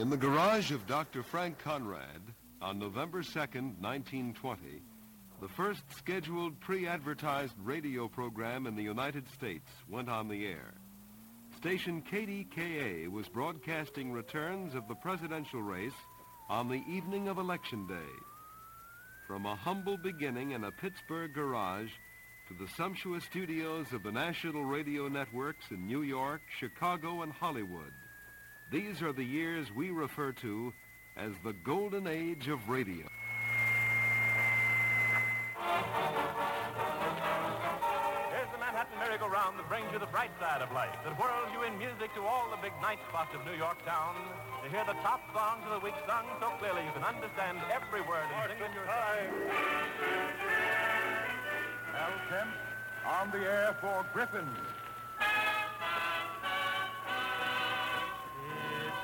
In the garage of Dr. Frank Conrad, on November 2nd, 1920, the first scheduled pre-advertised radio program in the United States went on the air. Station KDKA was broadcasting returns of the presidential race on the evening of Election Day. From a humble beginning in a Pittsburgh garage to the sumptuous studios of the national radio networks in New York, Chicago, and Hollywood. These are the years we refer to as the golden age of radio. Here's the Manhattan merry-go-round that brings you the bright side of life, that whirls you in music to all the big night spots of New York town, to hear the top songs of the week sung so clearly you can understand every word and sing it yourself. Al Kemp on the air for Griffin.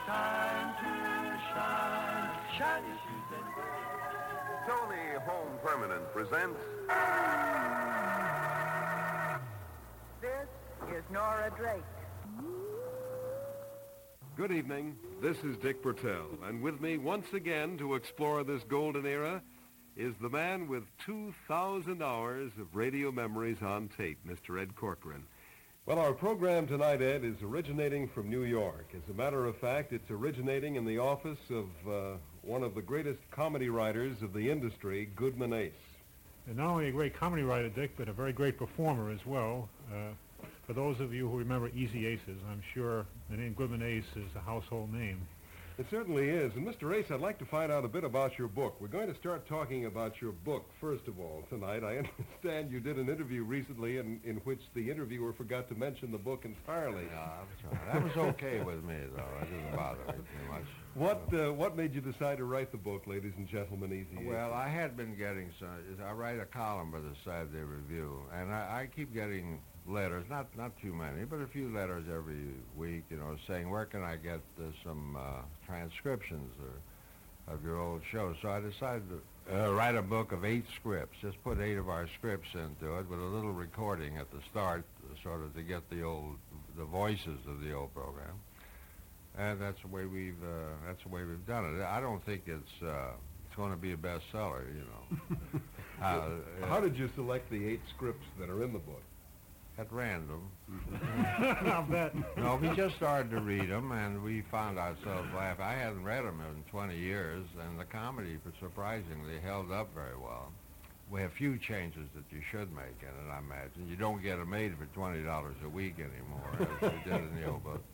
Time to shine, shine your shoes and Toni Home Permanent presents This is Nora Drake. Good evening. This is Dick Bertel, and with me once again to explore this golden era is the man with 2,000 hours of radio memories on tape, Mr. Ed Corcoran. Well, our program tonight, Ed, is originating from New York. As a matter of fact, it's originating in the office of uh, one of the greatest comedy writers of the industry, Goodman Ace. And not only a great comedy writer, Dick, but a very great performer as well. Uh, for those of you who remember Easy Aces, I'm sure the name Goodman Ace is a household name. It certainly is. And Mr. Ace, I'd like to find out a bit about your book. We're going to start talking about your book, first of all, tonight. I understand you did an interview recently in, in which the interviewer forgot to mention the book entirely. Yeah, that's right. That was okay with me, though. It didn't bother me too much. What uh, what made you decide to write the book, ladies and gentlemen, Easy Well, I had been getting some. I write a column for the Saturday Review, and I, I keep getting letters, not not too many, but a few letters every week, you know, saying where can I get uh, some uh, transcriptions or, of your old show. So I decided to uh, write a book of eight scripts, just put eight of our scripts into it with a little recording at the start, sort of to get the old the voices of the old program. And that's the way we've uh, that's the way we've done it. I don't think it's uh, it's going to be a bestseller, you know. uh, How did you select the eight scripts that are in the book? At random. I'll bet. No, we just started to read them, and we found ourselves laughing. I hadn't read them in 20 years, and the comedy, surprisingly, held up very well. We have few changes that you should make in it, I imagine. You don't get them made for $20 a week anymore, as we did in the old book.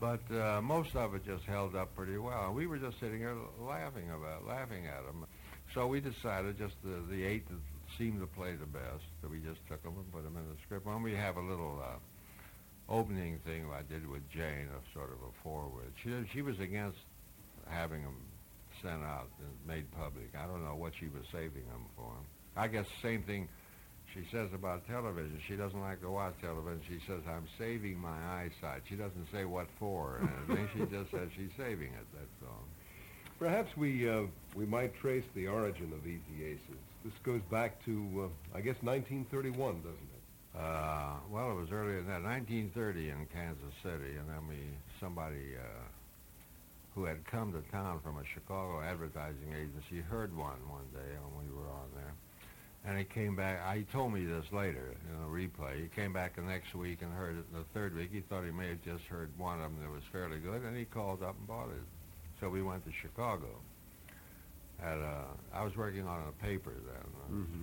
But uh, most of it just held up pretty well. We were just sitting here laughing about, laughing at them. So we decided just the, the eight that seemed to play the best, so we just took them and put them in the script. And we have a little uh, opening thing I did with Jane, a sort of a forward. She she was against having them sent out and made public. I don't know what she was saving them for. I guess same thing she says about television. She doesn't like to watch television. She says, I'm saving my eyesight. She doesn't say what for or anything. she just says she's saving it, that's all. Perhaps we uh, we might trace the origin of Easy Aces. This goes back to, uh, I guess, 1931, doesn't it? Uh, well, it was earlier than that, 1930 in Kansas City, and then we, somebody uh, who had come to town from a Chicago advertising agency heard one one day when we were on there. And he came back, he told me this later in a replay. He came back the next week and heard it the third week. He thought he may have just heard one of them that was fairly good, and he called up and bought it. So we went to Chicago. At a, I was working on a paper then,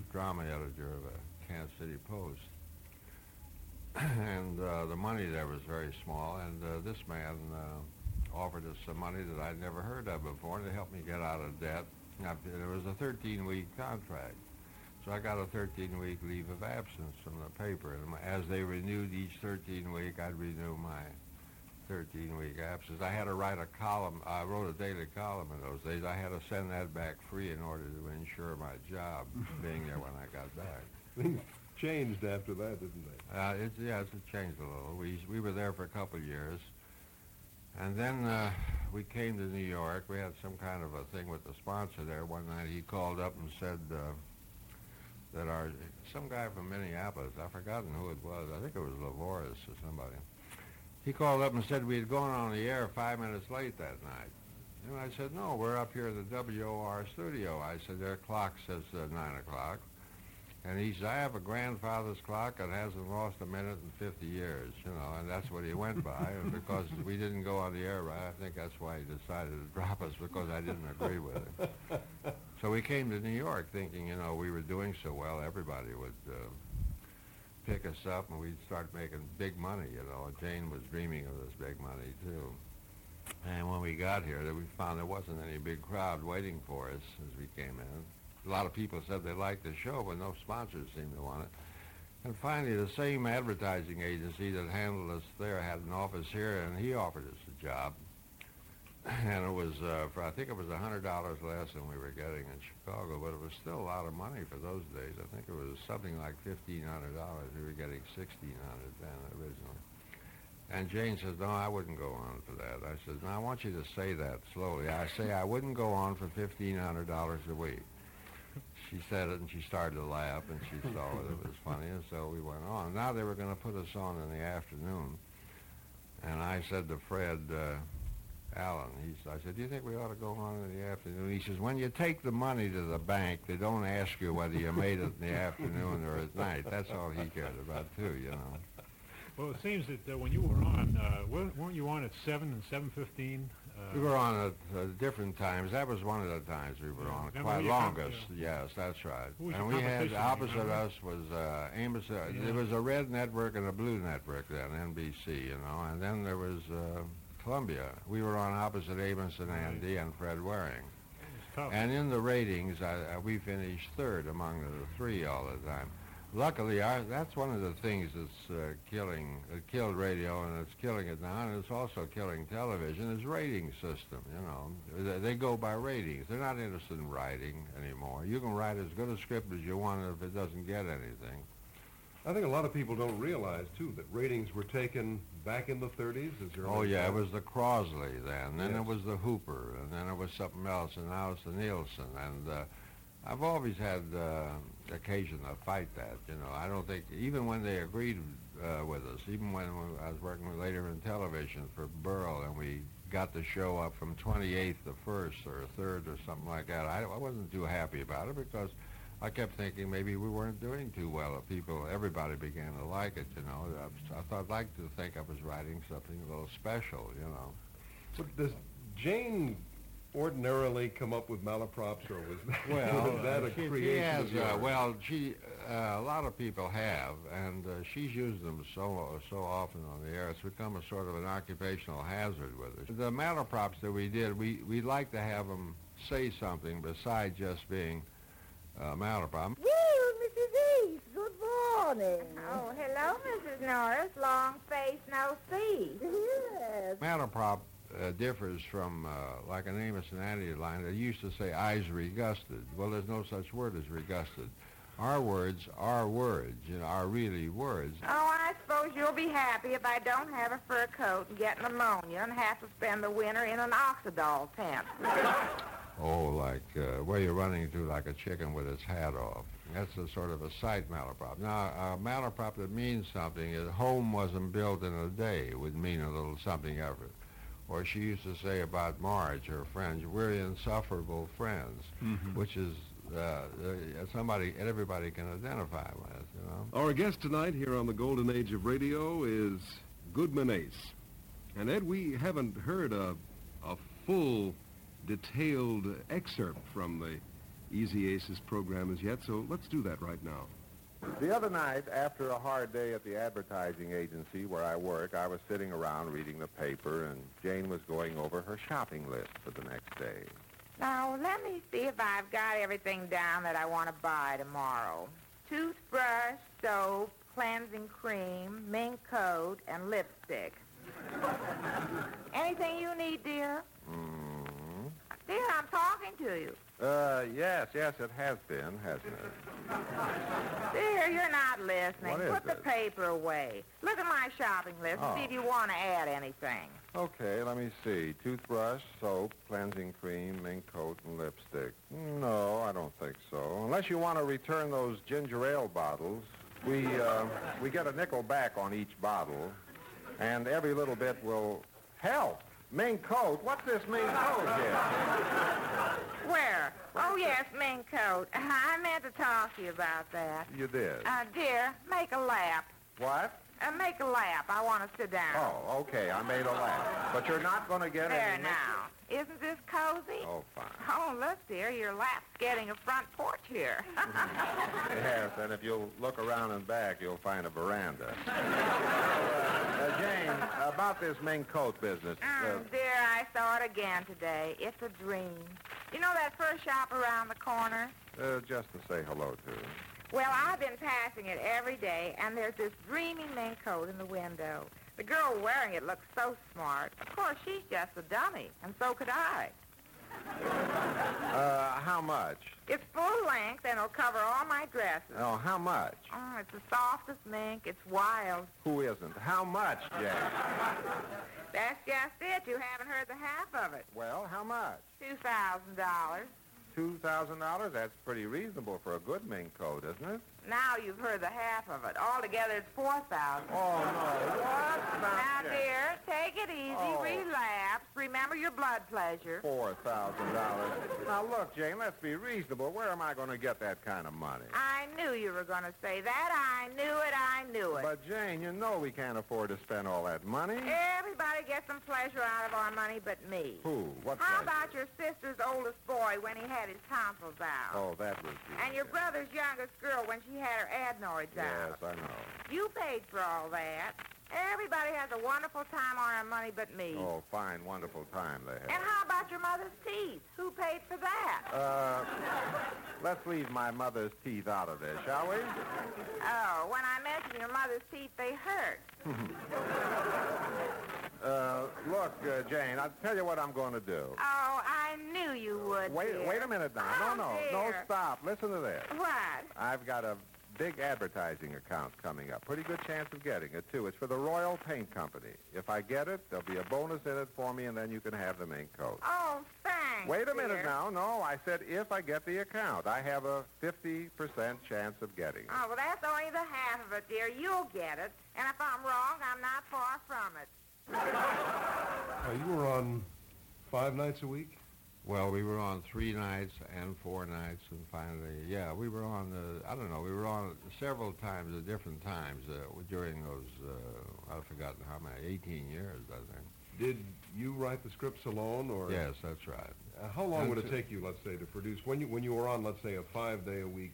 a drama editor of a Kansas City Post. and uh, the money there was very small, and uh, this man uh, offered us some money that I'd never heard of before to help me get out of debt. Now, It was a 13-week contract. So I got a 13-week leave of absence from the paper, and as they renewed each 13 week, I'd renew my 13-week absence. I had to write a column. I wrote a daily column in those days. I had to send that back free in order to ensure my job being there when I got back. Things changed after that, didn't they? Uh, it's, yeah, it's changed a little. We we were there for a couple of years, and then uh, we came to New York. We had some kind of a thing with the sponsor there. One night he called up and said uh, that our some guy from Minneapolis. I've forgotten who it was. I think it was Lavoris or somebody. He called up and said we had gone on the air five minutes late that night. And I said, no, we're up here at the WOR studio. I said, their clock says uh, 9 o'clock. And he said, I have a grandfather's clock that hasn't lost a minute in 50 years, you know, and that's what he went by. and because we didn't go on the air right, I think that's why he decided to drop us, because I didn't agree with him. so we came to New York thinking, you know, we were doing so well, everybody would uh, pick us up and we'd start making big money, you know. Jane was dreaming of this big money, too. And when we got here, we found there wasn't any big crowd waiting for us as we came in a lot of people said they liked the show, but no sponsors seemed to want it. And finally, the same advertising agency that handled us there had an office here, and he offered us a job. And it was, uh, for, I think it was a $100 less than we were getting in Chicago, but it was still a lot of money for those days. I think it was something like $1,500. We were getting 1600 then originally. And Jane says, no, I wouldn't go on for that. I said, no, I want you to say that slowly. I say I wouldn't go on for $1,500 a week she said it and she started to laugh and she thought it was funny and so we went on. Now they were going to put us on in the afternoon and I said to Fred uh, Allen, he, I said, do you think we ought to go on in the afternoon? He says, when you take the money to the bank, they don't ask you whether you made it in the afternoon or at night. That's all he cared about too, you know. Well, it seems that uh, when you were on, uh, weren't you on at 7 and 7.15? we were on at uh, different times. That was one of the times we were on. Quite your comp- longest. Yes, that's right. And we had opposite us was uh, Amos. Uh, Yeah. There was a red network and a blue network then, NBC, you know, and then there was uh, Columbia. We were on opposite Amos and Andy and Fred Waring. It was tough. And in the ratings, I, I, we finished third among the three all the time. Luckily, our, that's one of the things that's uh, killing, uh, killed radio, and it's killing it now, and it's also killing television, is rating system, you know. They, they go by ratings. They're not interested in writing anymore. You can write as good a script as you want if it doesn't get anything. I think a lot of people don't realize, too, that ratings were taken back in the 30s. As your Oh, yeah, it was the Crossley then, then Yes. it was the Hooper, and then it was something else, and now it's the Nielsen, and uh, I've always had uh, occasion to fight that, you know. I don't think, even when they agreed uh, with us, even when I was working later in television for Berle, and we got the show up from 28th to 1st or 3rd or something like that, I, I wasn't too happy about it because I kept thinking maybe we weren't doing too well. If people, everybody began to like it, you know. I, I thought I'd like to think I was writing something a little special, you know. But does Jane ordinarily come up with malaprops, or was that, Well, was that uh, a she, she creation has, of yours? uh, well, she, uh, a lot of people have, and uh, she's used them so so often on the air. It's become a sort of an occupational hazard with us. The malaprops that we did, we we like to have them say something besides just being uh, malaprop. Well, Mrs. East, good morning. Oh, hello, Mrs. Norris. Long face, no see. Yes. Malaprop uh, differs from uh, like an Amos and Andy line. They used to say eyes regusted. Well, there's no such word as regusted. Our words are words, you know, are really words. Oh, I suppose you'll be happy if I don't have a fur coat and get pneumonia and have to spend the winter in an Oxydol tent. Oh, like uh, where you're running to like a chicken with its hat off. That's a sort of a sight malaprop. Now, a malaprop that means something is home wasn't built in a day would mean a little something of it. Or she used to say about Marge, her friends, we're insufferable friends, which is uh, uh, somebody everybody can identify with, you know. Our guest tonight here on the Golden Age of Radio is Goodman Ace. And Ed, we haven't heard a, a full, detailed excerpt from the Easy Aces program as yet, so let's do that right now. The other night, after a hard day at the advertising agency where I work, I was sitting around reading the paper, and Jane was going over her shopping list for the next day. Now, let me see if I've got everything down that I want to buy tomorrow. Toothbrush, soap, cleansing cream, mink coat, and lipstick. Anything you need, dear? hmm Dear, I'm talking to you. Uh, yes, yes, it has been, hasn't it? Dear, you're not listening. What is Put the paper away. Look at my shopping list and see Oh. if you want to add anything. Okay, let me see. Toothbrush, soap, cleansing cream, mink coat, and lipstick. No, I don't think so. Unless you want to return those ginger ale bottles. We, uh, we get a nickel back on each bottle. And every little bit will help. Mink coat? What's this mink coat here? Where? Oh, yes, mink coat. I meant to talk to you about that. You did. Uh, dear, make a lap. What? Uh, make a lap. I want to sit down. Oh, okay. I made a laugh. But you're not going to get There any... now. Isn't this cozy? Oh, fine. Oh, look, dear, your lap's getting a front porch here. Yes, and if you'll look around and back, you'll find a veranda. uh, uh, Jane, about this mink coat business. Mm, dear, I saw it again today. It's a dream. You know that first shop around the corner? uh, just to say hello to. Well, I've been passing it every day, and there's this dreamy mink coat in the window. The girl wearing it looks so smart. Of course, she's just a dummy, and so could I. Uh, how much? It's full length, and it'll cover all my dresses. Oh, how much? Oh, it's the softest mink. It's wild. Who isn't? How much, Jane? That's just it. You haven't heard the half of it. Well, how much? Two thousand dollars. Two thousand dollars? That's pretty reasonable for a good mink coat, isn't it? Now you've heard the half of it. Altogether, it's four thousand. Oh no! What? Now, dear, take it easy. Oh. Relapse. Remember your blood pleasure. Four thousand dollars. Now look, Jane, let's be reasonable. Where am I going to get that kind of money? I knew you were going to say that. I knew it. I knew it. But Jane, you know we can't afford to spend all that money. Everybody gets some pleasure out of our money but me. Who? What? How pleasure? about your sister's oldest boy when he had his tonsils out? Oh, that was you. And your brother's youngest girl when she had her adenoids Yes, out. Yes, I know. You paid for all that. Everybody has a wonderful time on our money but me. Oh, fine, wonderful time they had. And how about your mother's teeth? Who paid for that? Uh, let's leave my mother's teeth out of this, shall we? Oh, when I mention your mother's teeth, they hurt. Uh, look, uh, Jane, I'll tell you what I'm going to do. Oh, I knew you would. Wait, dear. wait a minute now. Oh, no, no, no, stop. Listen to this. What? I've got a big advertising account coming up. Pretty good chance of getting it, too. It's for the Royal Paint Company. If I get it, there'll be a bonus in it for me, and then you can have the mink coat. Oh, thanks. Wait a minute dear. now. No, I said if I get the account. I have a 50% chance of getting it. Oh, well, that's only the half of it, dear. You'll get it. And if I'm wrong, I'm not far from it. Uh, you were on five nights a week? Well, we were on three nights and four nights, and finally, yeah, we were on. Uh, I don't know. We were on several times at different times uh, during those. Uh, I've forgotten how many. 18 years, I think. Did you write the scripts alone, or Yes, that's right. Uh, how long would it it. take you, let's say, to produce when you when you were on, let's say, a five-day-a-week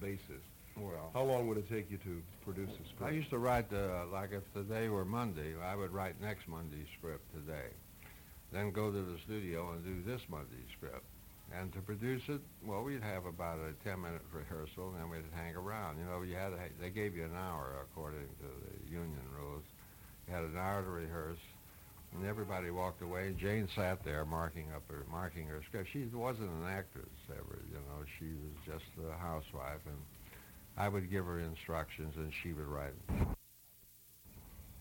basis? Well, How long would it take you to produce a script? I used to write the like if today were Monday, I would write next Monday's script today, then go to the studio and do this Monday's script. And to produce it, well, we'd have about a 10-minute rehearsal, and then we'd hang around. You know, you had to, ha- they gave you an hour according to the union rules. You had an hour to rehearse, and everybody walked away. And Jane sat there marking up her marking her script. She wasn't an actress ever, you know. She was just a housewife, and I would give her instructions, and she would write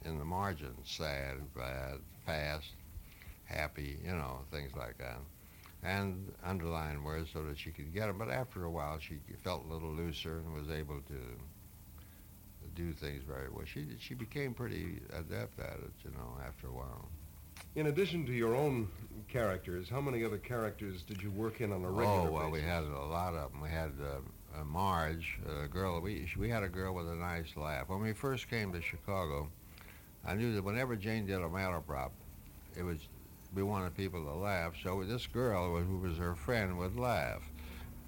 in the margins, sad, bad, fast, happy, you know, things like that. And underline words so that she could get them. But after a while, she felt a little looser and was able to do things very well. She she became pretty adept at it, you know, after a while. In addition to your own characters, how many other characters did you work in on a regular basis? Oh well, we had a lot of them. We had uh, uh, Marge, a girl. We we had a girl with a nice laugh. When we first came to Chicago, I knew that whenever Jane did a malaprop, it was we wanted people to laugh. So this girl, who was her friend, would laugh,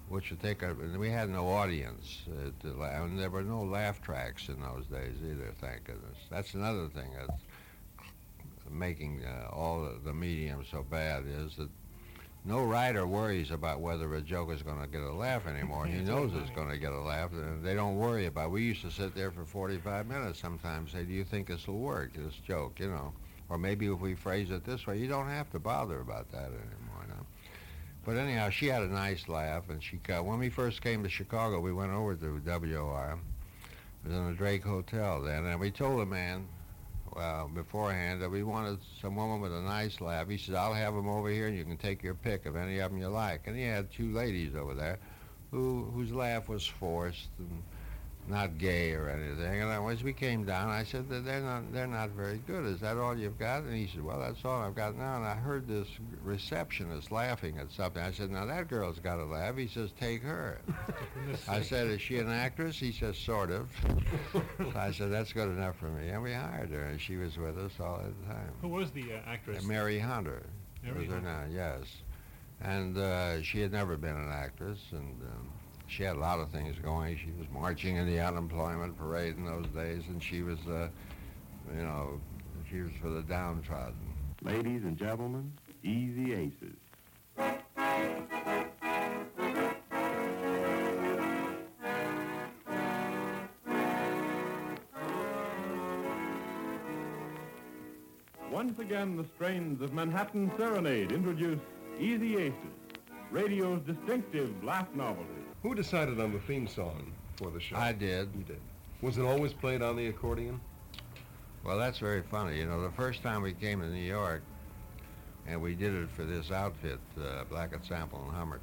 which would take a. And we had no audience uh, to laugh, and there were no laugh tracks in those days either. Thank goodness. That's another thing that's making uh, all the, the mediums so bad is that no writer worries about whether a joke is going to get a laugh anymore. he knows it's going to get a laugh, and they don't worry about. it. We used to sit there for 45 minutes sometimes. Say, "Do you think this will work? This joke, you know?" Or maybe if we phrase it this way, you don't have to bother about that anymore. Now. But anyhow, she had a nice laugh, and she got. When we first came to Chicago, we went over to WOR. It was in the Drake Hotel then, and we told the man well, beforehand that we wanted some woman with a nice laugh. He said, I'll have them over here and you can take your pick of any of them you like. And he had two ladies over there who whose laugh was forced and not gay or anything. And as we came down, I said that they're not they're not very good. Is that all you've got? And he said, well, that's all I've got now. And I heard this receptionist laughing at something. I said, now that girl's got to laugh. He says, take her. I said, is she an actress? He says, sort of. so I said, that's good enough for me. And we hired her, and she was with us all the time. Who was the uh, actress? Uh, Mary Hunter. Mary was her Hunter. name, yes. And uh, she had never been an actress, and um, she had a lot of things going. She was marching in the unemployment parade in those days, and she was, uh, you know, she was for the downtrodden. Ladies and gentlemen, Easy Aces. Once again, the strains of Manhattan Serenade introduce Easy Aces, radio's distinctive laugh novelty. Who decided on the theme song for the show? I did. You did. Was it always played on the accordion? Well, that's very funny. You know, the first time we came to New York, and we did it for this outfit, uh, Blackett Sample and Hummert,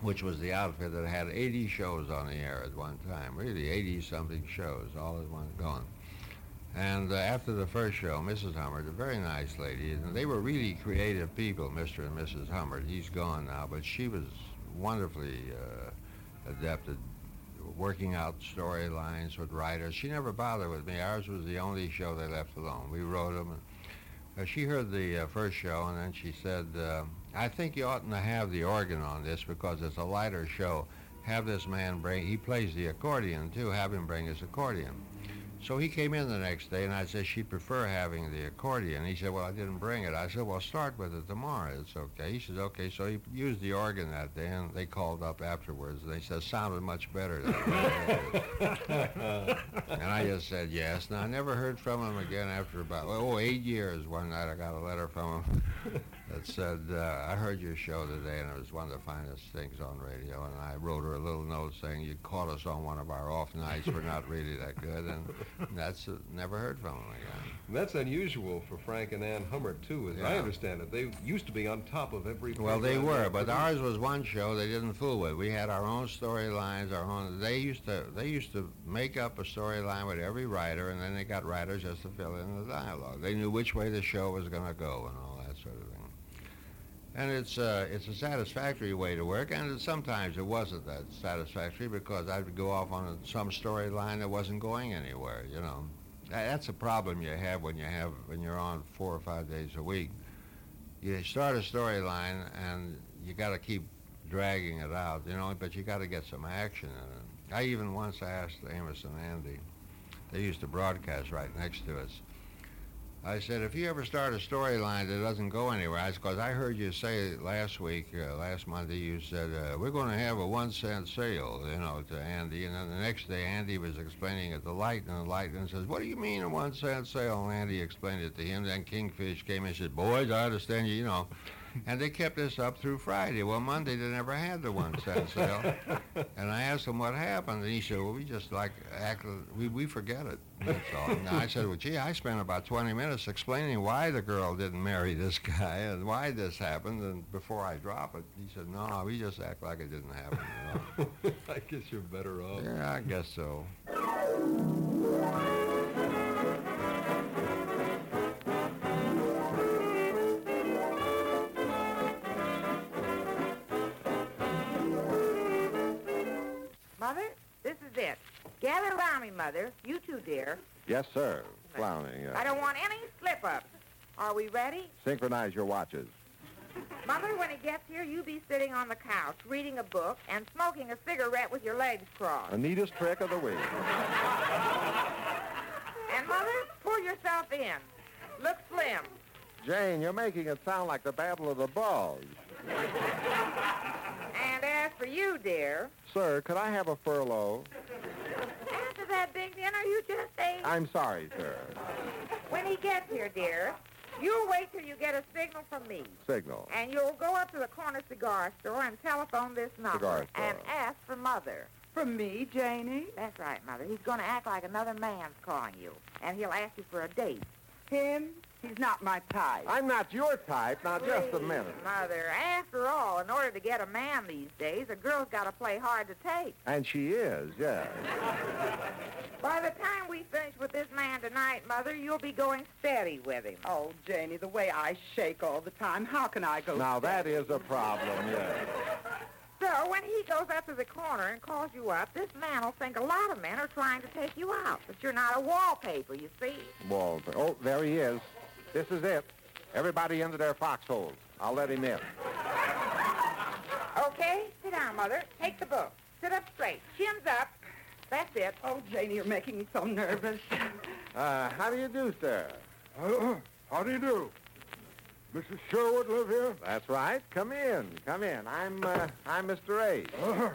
which was the outfit that had 80 shows on the air at one time. Really, 80-something shows, all at one going. And uh, after the first show, Mrs. Hummert, a very nice lady, and they were really creative people, Mr. and Mrs. Hummert. He's gone now, but she was wonderfully uh, adept at working out storylines with writers. She never bothered with me. Ours was the only show they left alone. We wrote them. And, uh, she heard the uh, first show, and then she said, uh, I think you oughtn't to have the organ on this because it's a lighter show. Have this man bring, he plays the accordion too, have him bring his accordion. So he came in the next day, and I said she'd prefer having the accordion. He said, well, I didn't bring it. I said, well, start with it tomorrow. It's okay. He said, okay. So he used the organ that day, and they called up afterwards. and They said, sounded much better. And I just said yes. And I never heard from him again after about, oh, eight years. One night I got a letter from him that said, uh, I heard your show today, and it was one of the finest things on radio. And I wrote her a little note saying, you caught us on one of our off nights. We're not really that good. And that's uh, never heard from him again. That's unusual for Frank and Ann Hummert, too, as I understand it. They used to be on top of every Well, they were, but ours was one show they didn't fool with. We had our own storylines, our own. They used to they used to make up a storyline with every writer, and then they got writers just to fill in the dialogue. They knew which way the show was going to go and all that sort of thing. And it's uh, it's a satisfactory way to work, and sometimes it wasn't that satisfactory because I'd go off on a, some storyline that wasn't going anywhere. You know, That- that's a problem you have when you have when you're on four or five days a week you start a storyline and you got to keep dragging it out, you know, but you got to get some action in it. I even once asked Amos and Andy, they used to broadcast right next to us. I said, if you ever start a storyline that doesn't go anywhere, because I heard you say last week, uh, last Monday, you said uh, we're going to have a one cent sale, you know, to Andy, and then the next day Andy was explaining it to Light, and Light and says, what do you mean a one cent sale? And Andy explained it to him. Then Kingfish came and said, boys, I understand you, you know. And they kept this up through Friday. Well, Monday they never had the one cent sale. and I asked him what happened, and he said, "Well, we just like act, we we forget it." That's all. And I said, "Well, gee, I spent about 20 minutes explaining why the girl didn't marry this guy and why this happened." And before I drop it, he said, "No, we just act like it didn't happen." You know? I guess you're better off. yeah, I guess so. Is it. Gather around me, Mother. You too, dear. Yes, sir. Clowning. I Uh, don't want any slip-ups. Are we ready? synchronize your watches. Mother, when he gets here, you be sitting on the couch, reading a book, and smoking a cigarette with your legs crossed. The neatest trick of the week. And, Mother, pull yourself in. Look slim. Jane, you're making it sound like the Battle of the Bulge. And as for you, dear, Sir, could I have a furlough? after that big dinner you just ate, I'm sorry, sir. when he gets here, dear, you'll wait till you get a signal from me. Signal. And you'll go up to the corner cigar store and telephone this number Cigar store. and ask for Mother. For me, Janie? That's right, Mother. He's going to act like another man's calling you, and he'll ask you for a date. Him? He's not my type. I'm not your type. Now, just a minute. Mother, after all, in order to get a man these days, a girl's got to play hard to take. And she is, yes. By the time we finish with this man tonight, Mother, you'll be going steady with him. Oh, Janie, the way I shake all the time, how can I go Now, that steady? is a problem, yes. So when he goes up to the corner and calls you up, this man will think a lot of men are trying to take you out, but you're not a wallpaper, you see. Walter. Oh, there he is. This is it. Everybody into their foxholes. I'll let him in. Okay, sit down, Mother. Take the book. Sit up straight. Chins up. That's it. Oh, Janie, you're making me so nervous. Uh, how do you do, sir? Uh, how do you do? Mrs. Sherwood live here? That's right. Come in. Come in. I'm, uh, I'm Mr. Ace. Uh,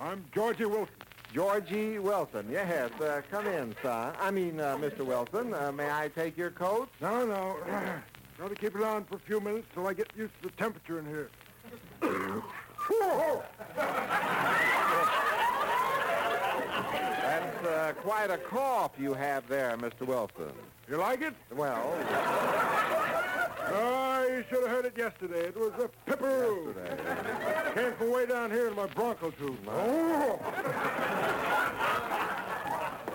I'm Georgie Wilson. Georgie Wilson. Yes, uh, come in, son. I mean, uh, Mr. Wilson. Uh, may I take your coat? No, no. Got to keep it on for a few minutes till I get used to the temperature in here. That's uh, quite a cough you have there, Mr. Wilson. You like it? Well, Oh, you should have heard it yesterday. It was a pipperoo. Came from way down here in my bronco tube. Oh!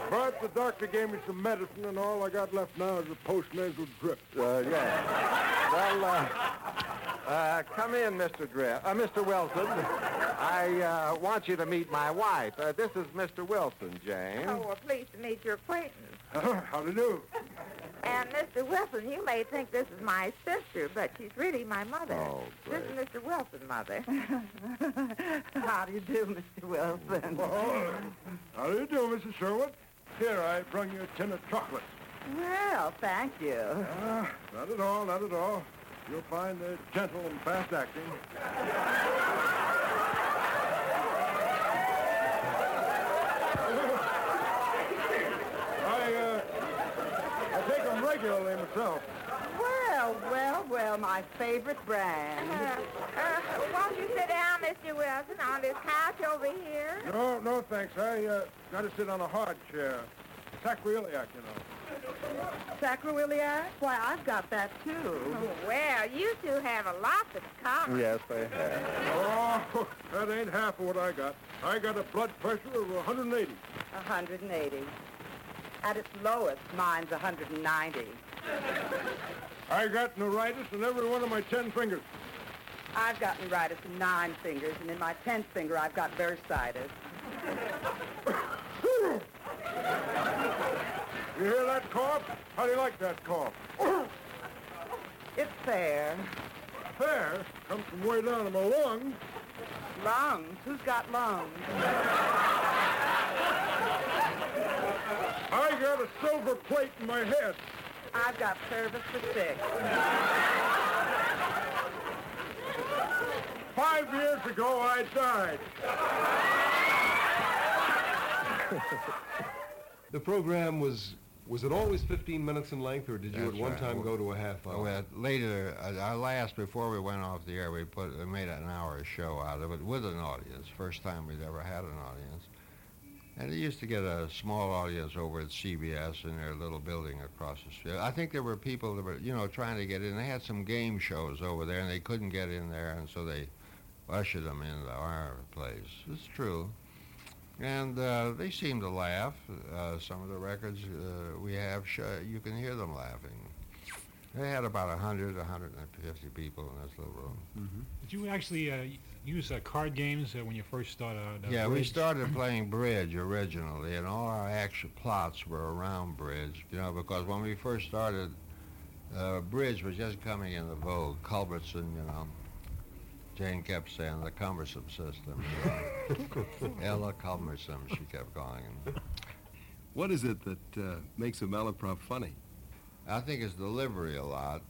But the doctor gave me some medicine, and all I got left now is a post-nasal drip. uh, yeah. Well, uh, uh, come in, Mr. Drip. Uh, Mr. Wilson. I uh, want you to meet my wife. Uh, this is Mr. Wilson, Jane. Oh, well, pleased to meet your acquaintance. How do you do? And Mr. Wilson, you may think this is my sister, but she's really my mother. Oh, this is Mr. Wilson, Mother. how do you do, Mr. Wilson? Oh, how do you do, Mrs. Sherwood? Here, I brought you a tin of chocolates. Well, thank you. Ah, not at all, not at all. You'll find they're gentle and fast acting. I, uh, I take them regularly myself. Well, well, well, my favorite brand. Uh, uh, won't you sit down, Mr. Wilson, on this couch over here? No, no, thanks. I, uh, got to sit on a hard chair. Sacroiliac, you know. Sacroiliac? Why, I've got that too. Oh, well, you two have a lot in common. Yes, they have. Oh, that ain't half of what I got. I got a blood pressure of 180. 180. At its lowest, mine's 190. I got neuritis in every one of my ten fingers. I've got neuritis in nine fingers, and in my tenth finger, I've got bursitis. You hear that cough? How do you like that cough? It's fair. Fair comes from way down in my lungs. Lungs? Who's got lungs? I got a silver plate in my head. I've got service for six. Five years ago, I died. The program was, was it always 15 minutes in length, or did you That's at one right. time go to a half hour? Well, later, uh, our last, before we went off the air, we put we made an hour show out of it with an audience. First time we'd ever had an audience. And it used to get a small audience over at CBS in their little building across the street. I think there were people that were, you know, trying to get in. They had some game shows over there, and they couldn't get in there, and so they ushered them into our place. It's true. And uh, they seem to laugh. Uh, some of the records uh, we have, sh- you can hear them laughing. They had about 100, 150 people in this little room. Did you actually uh, y- use uh, card games uh, when you first started out? uh, yeah, we started playing bridge originally, and all our action plots were around bridge, you know, because when we first started, uh, bridge was just coming into vogue. Culbertson, you know. Jane kept saying the cumbersome system. You know. Ella cumbersome, she kept calling him. What is it that uh, makes a malaprop funny? I think it's delivery a lot.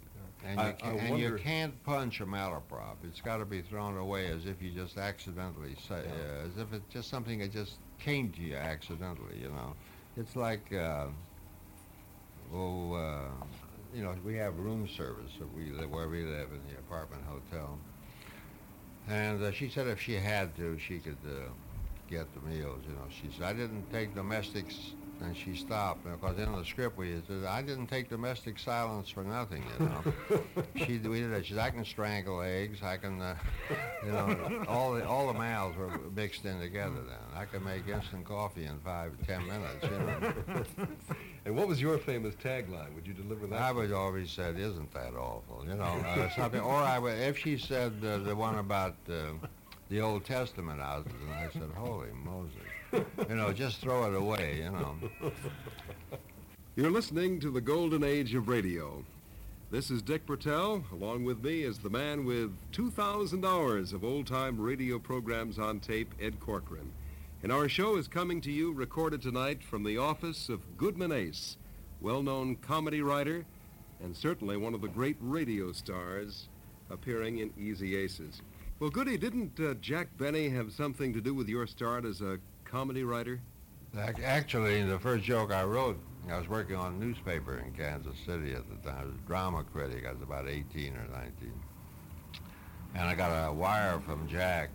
And, I- you, ca- I and you can't punch a malaprop. It's got to be thrown away as if you just accidentally say, uh, as if it's just something that just came to you accidentally, you know. It's like, uh, oh, uh, you know, we have room service that we live, where we live in the apartment hotel. And uh, she said if she had to, she could uh, get the meals, you know. She said, I didn't take domestics and she stopped because in the script we said I didn't take domestic silence for nothing, you know. she we did it. She said I can strangle eggs. I can, uh, you know, all the all the mouths were mixed in together. Then I could make instant coffee in five ten minutes. You know. And what was your famous tagline? Would you deliver that? I would always said, "Isn't that awful?" You know, uh, something. Or I would, if she said uh, the one about uh, the Old Testament houses, and I said, "Holy Moses," you know, just throw it away. You know. You're listening to the golden age of radio. This is Dick Bertel. Along with me is the man with 2,000 hours of old-time radio programs on tape, Ed Corcoran. And our show is coming to you recorded tonight from the office of Goodman Ace, well-known comedy writer and certainly one of the great radio stars appearing in Easy Aces. Well, Goody, didn't uh, Jack Benny have something to do with your start as a comedy writer? Actually, the first joke I wrote, I was working on a newspaper in Kansas City at the time. I was a drama critic. I was about 18 or 19. And I got a wire from Jack,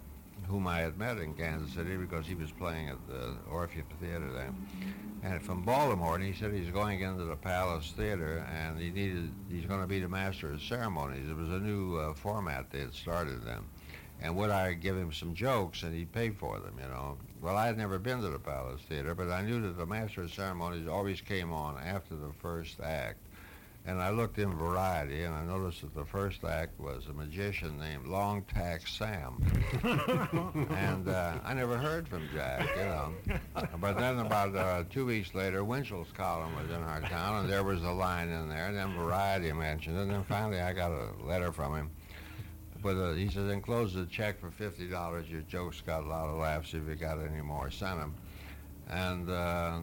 whom I had met in Kansas City because he was playing at the Orpheum Theater then. And from Baltimore, and he said he's going into the Palace Theater and he needed, he's going to be the master of ceremonies. It was a new uh, format they had started then. And would I give him some jokes and he'd pay for them, you know? Well, I had never been to the Palace Theater, but I knew that the Master of Ceremonies always came on after the first act. And I looked in Variety, and I noticed that the first act was a magician named Long Tack Sam. and uh, I never heard from Jack, you know. But then about uh, two weeks later, Winchell's column was in our town, and there was a line in there. And then Variety mentioned it, and then finally I got a letter from him. But uh, he says, enclose the check for fifty dollars. Your jokes got a lot of laughs. If you got any more, send them. And uh,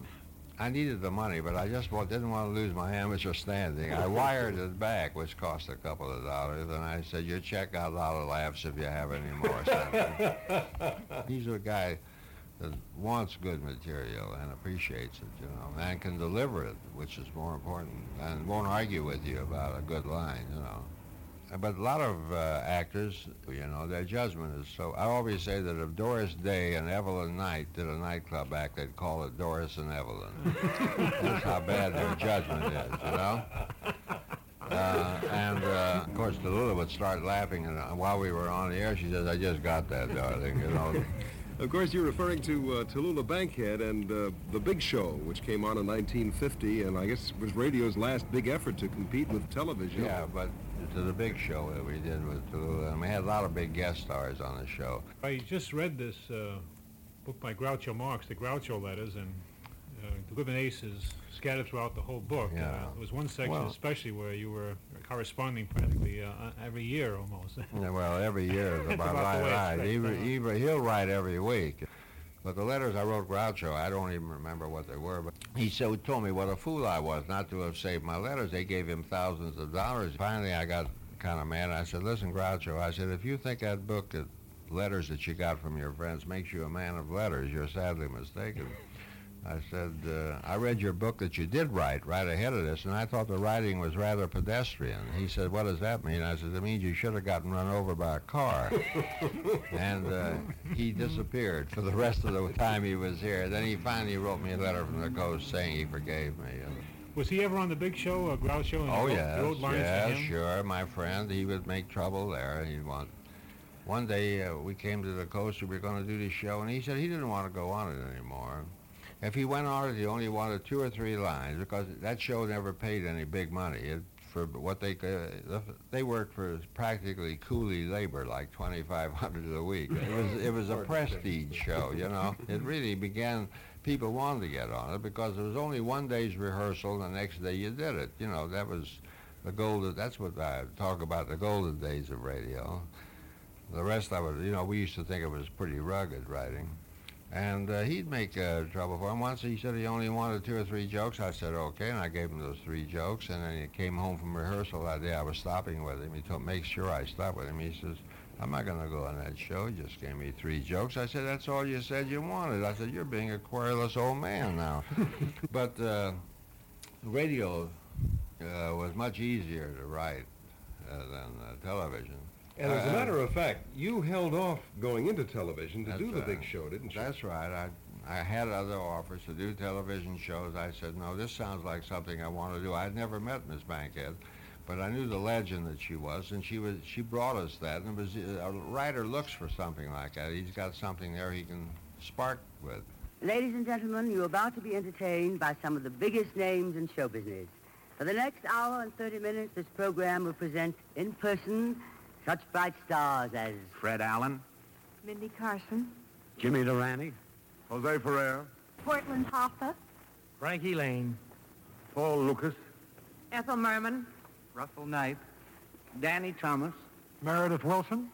I needed the money, but I just didn't want to lose my amateur standing. I wired it back, which cost a couple of dollars, and I said, your check got a lot of laughs if you have any more. send 'em." He's a guy that wants good material and appreciates it, you know, and can deliver it, which is more important, and won't argue with you about a good line, you know. But a lot of uh, actors, you know, their judgment is so. I always say that if Doris Day and Evelyn Knight did a nightclub act, they'd call it Doris and Evelyn. That's how bad their judgment is, you know. Uh, and uh, of course, Tallulah would start laughing, and uh, while we were on the air, she says, "I just got that, darling," you know. Of course, you're referring to uh, Tallulah Bankhead and uh, The Big Show, which came on in 1950, and I guess was radio's last big effort to compete with television. Yeah, but to the big show that we did with Tallulah, and we had a lot of big guest stars on the show. I just read this uh, book by Groucho Marx, the Groucho letters, and uh, the Goodman Ace is scattered throughout the whole book. Yeah. Uh, there was one section Well- especially where you were corresponding practically uh, every year almost. Yeah, well, every year is about about right, right. He, he, he'll write every week. But the letters I wrote Groucho, I don't even remember what they were. But he so told me what a fool I was not to have saved my letters. They gave him thousands of dollars. Finally, I got kind of mad. I said, "Listen, Groucho," I said, "if you think that book, that letters that you got from your friends, makes you a man of letters, you're sadly mistaken." I said, uh, I read your book that you did write right ahead of this, and I thought the writing was rather pedestrian. He said, what does that mean? I said, it means you should have gotten run over by a car. and uh, he disappeared for the rest of the time he was here. Then he finally wrote me a letter from the coast saying he forgave me. And, Was he ever on the Big Show, uh, Groucho? show? oh, you wrote, yes, wrote lines yes, sure. My friend, he would make trouble there. He'd want... One day uh, we came to the coast, we were going to do this show, and he said he didn't want to go on it anymore. If he went on it, he only wanted two or three lines because that show never paid any big money. It, for what they could, they worked for practically coolie labor, like twenty five hundred a week. It was it was a prestige show, you know. It really began. People wanted to get on it because there was only one day's rehearsal, and the next day you did it. You know that was the golden. That's what I talk about the golden days of radio. The rest of it, you know, we used to think it was pretty rugged writing. And uh, he'd make uh, trouble for him. Once he said he only wanted two or three jokes. I said, okay, and I gave him those three jokes. And then he came home from rehearsal that day. I was stopping with him. He told me, make sure I stop with him. He says, I'm not going to go on that show. He just gave me three jokes. I said, that's all you said you wanted. I said, you're being a querulous old man now. but uh, radio uh, was much easier to write uh, than uh, television. And as a Uh, matter of fact, you held off going into television to do the right. big show, didn't you? That's right. I I had other offers to do television shows. I said, no, this sounds like something I want to do. I'd never met Miss Bankhead, but I knew the legend that she was, and she was she brought us that. And it was a writer looks for something like that. He's got something there he can spark with. Ladies and gentlemen, you're about to be entertained by some of the biggest names in show business. For the next hour and 30 minutes, this program will present in person such bright stars as Fred Allen, Mindy Carson, Jimmy Durante, Jose Ferrer, Portland Hoffa, Frankie Laine, Paul Lukas, Ethel Merman, Russell Nype, Danny Thomas, Meredith Willson,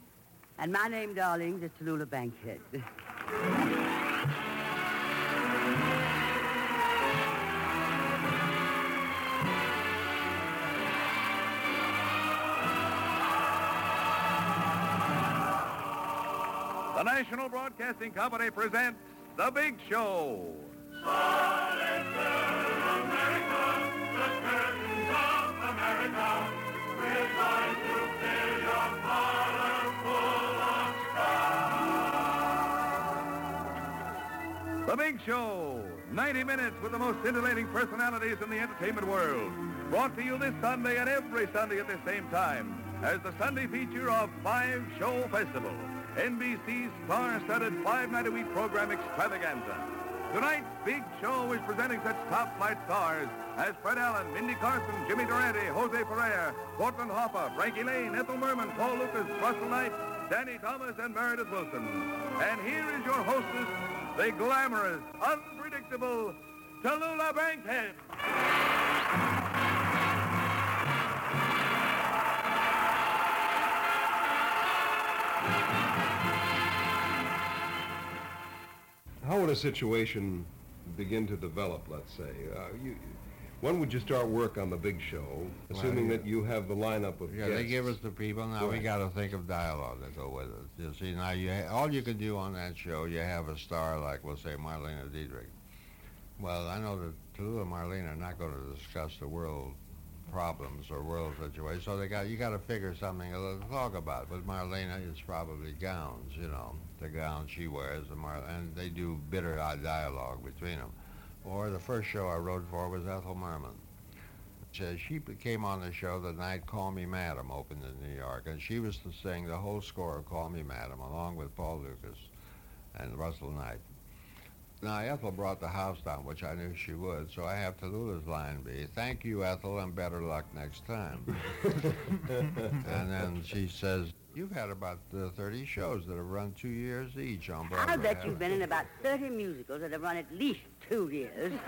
And my name, darling, is Tallulah Bankhead. National Broadcasting Company presents The Big Show. The Big Show. 90 minutes with the most scintillating personalities in the entertainment world. Brought to you this Sunday and every Sunday at the same time as the Sunday feature of Five Show Festival, NBC's star-studded five-night-a-week program extravaganza. Tonight's Big Show is presenting such top-flight stars as Fred Allen, Mindy Carson, Jimmy Durante, Jose Ferrer, Portland Hoffa, Frankie Laine, Ethel Merman, Paul Lukas, Russell Nype, Danny Thomas, and Meredith Willson. And here is your hostess, the glamorous, unpredictable Tallulah Bankhead. How would a situation begin to develop, let's say? Uh, you, when would you start work on the big show, assuming Well, that you have the lineup of Yeah, guests? they give us the people. Now we got to think of dialogue that go with it. You see, now you ha- all you can do on that show, you have a star like, we'll say, Marlene Dietrich. Well, I know that Tallulah and Marlene are not going to discuss the world problems or world situations, so they got you got to figure something to talk about. With Marlene, it's probably gowns, you know, the gown she wears, and, Mar- and they do bitter dialogue between them. Or the first show I wrote for was Ethel Merman. She, she came on the show the night Call Me Madam opened in New York, and she was to sing the whole score of Call Me Madam along with Paul Lukas and Russell Nype. Now, Ethel brought the house down, which I knew she would, so I have Tallulah's line be, thank you, Ethel, and better luck next time. and then she says, you've had about uh, 30 shows that have run two years each on Broadway. I'll bet you've been in about 30 musicals that have run at least two years.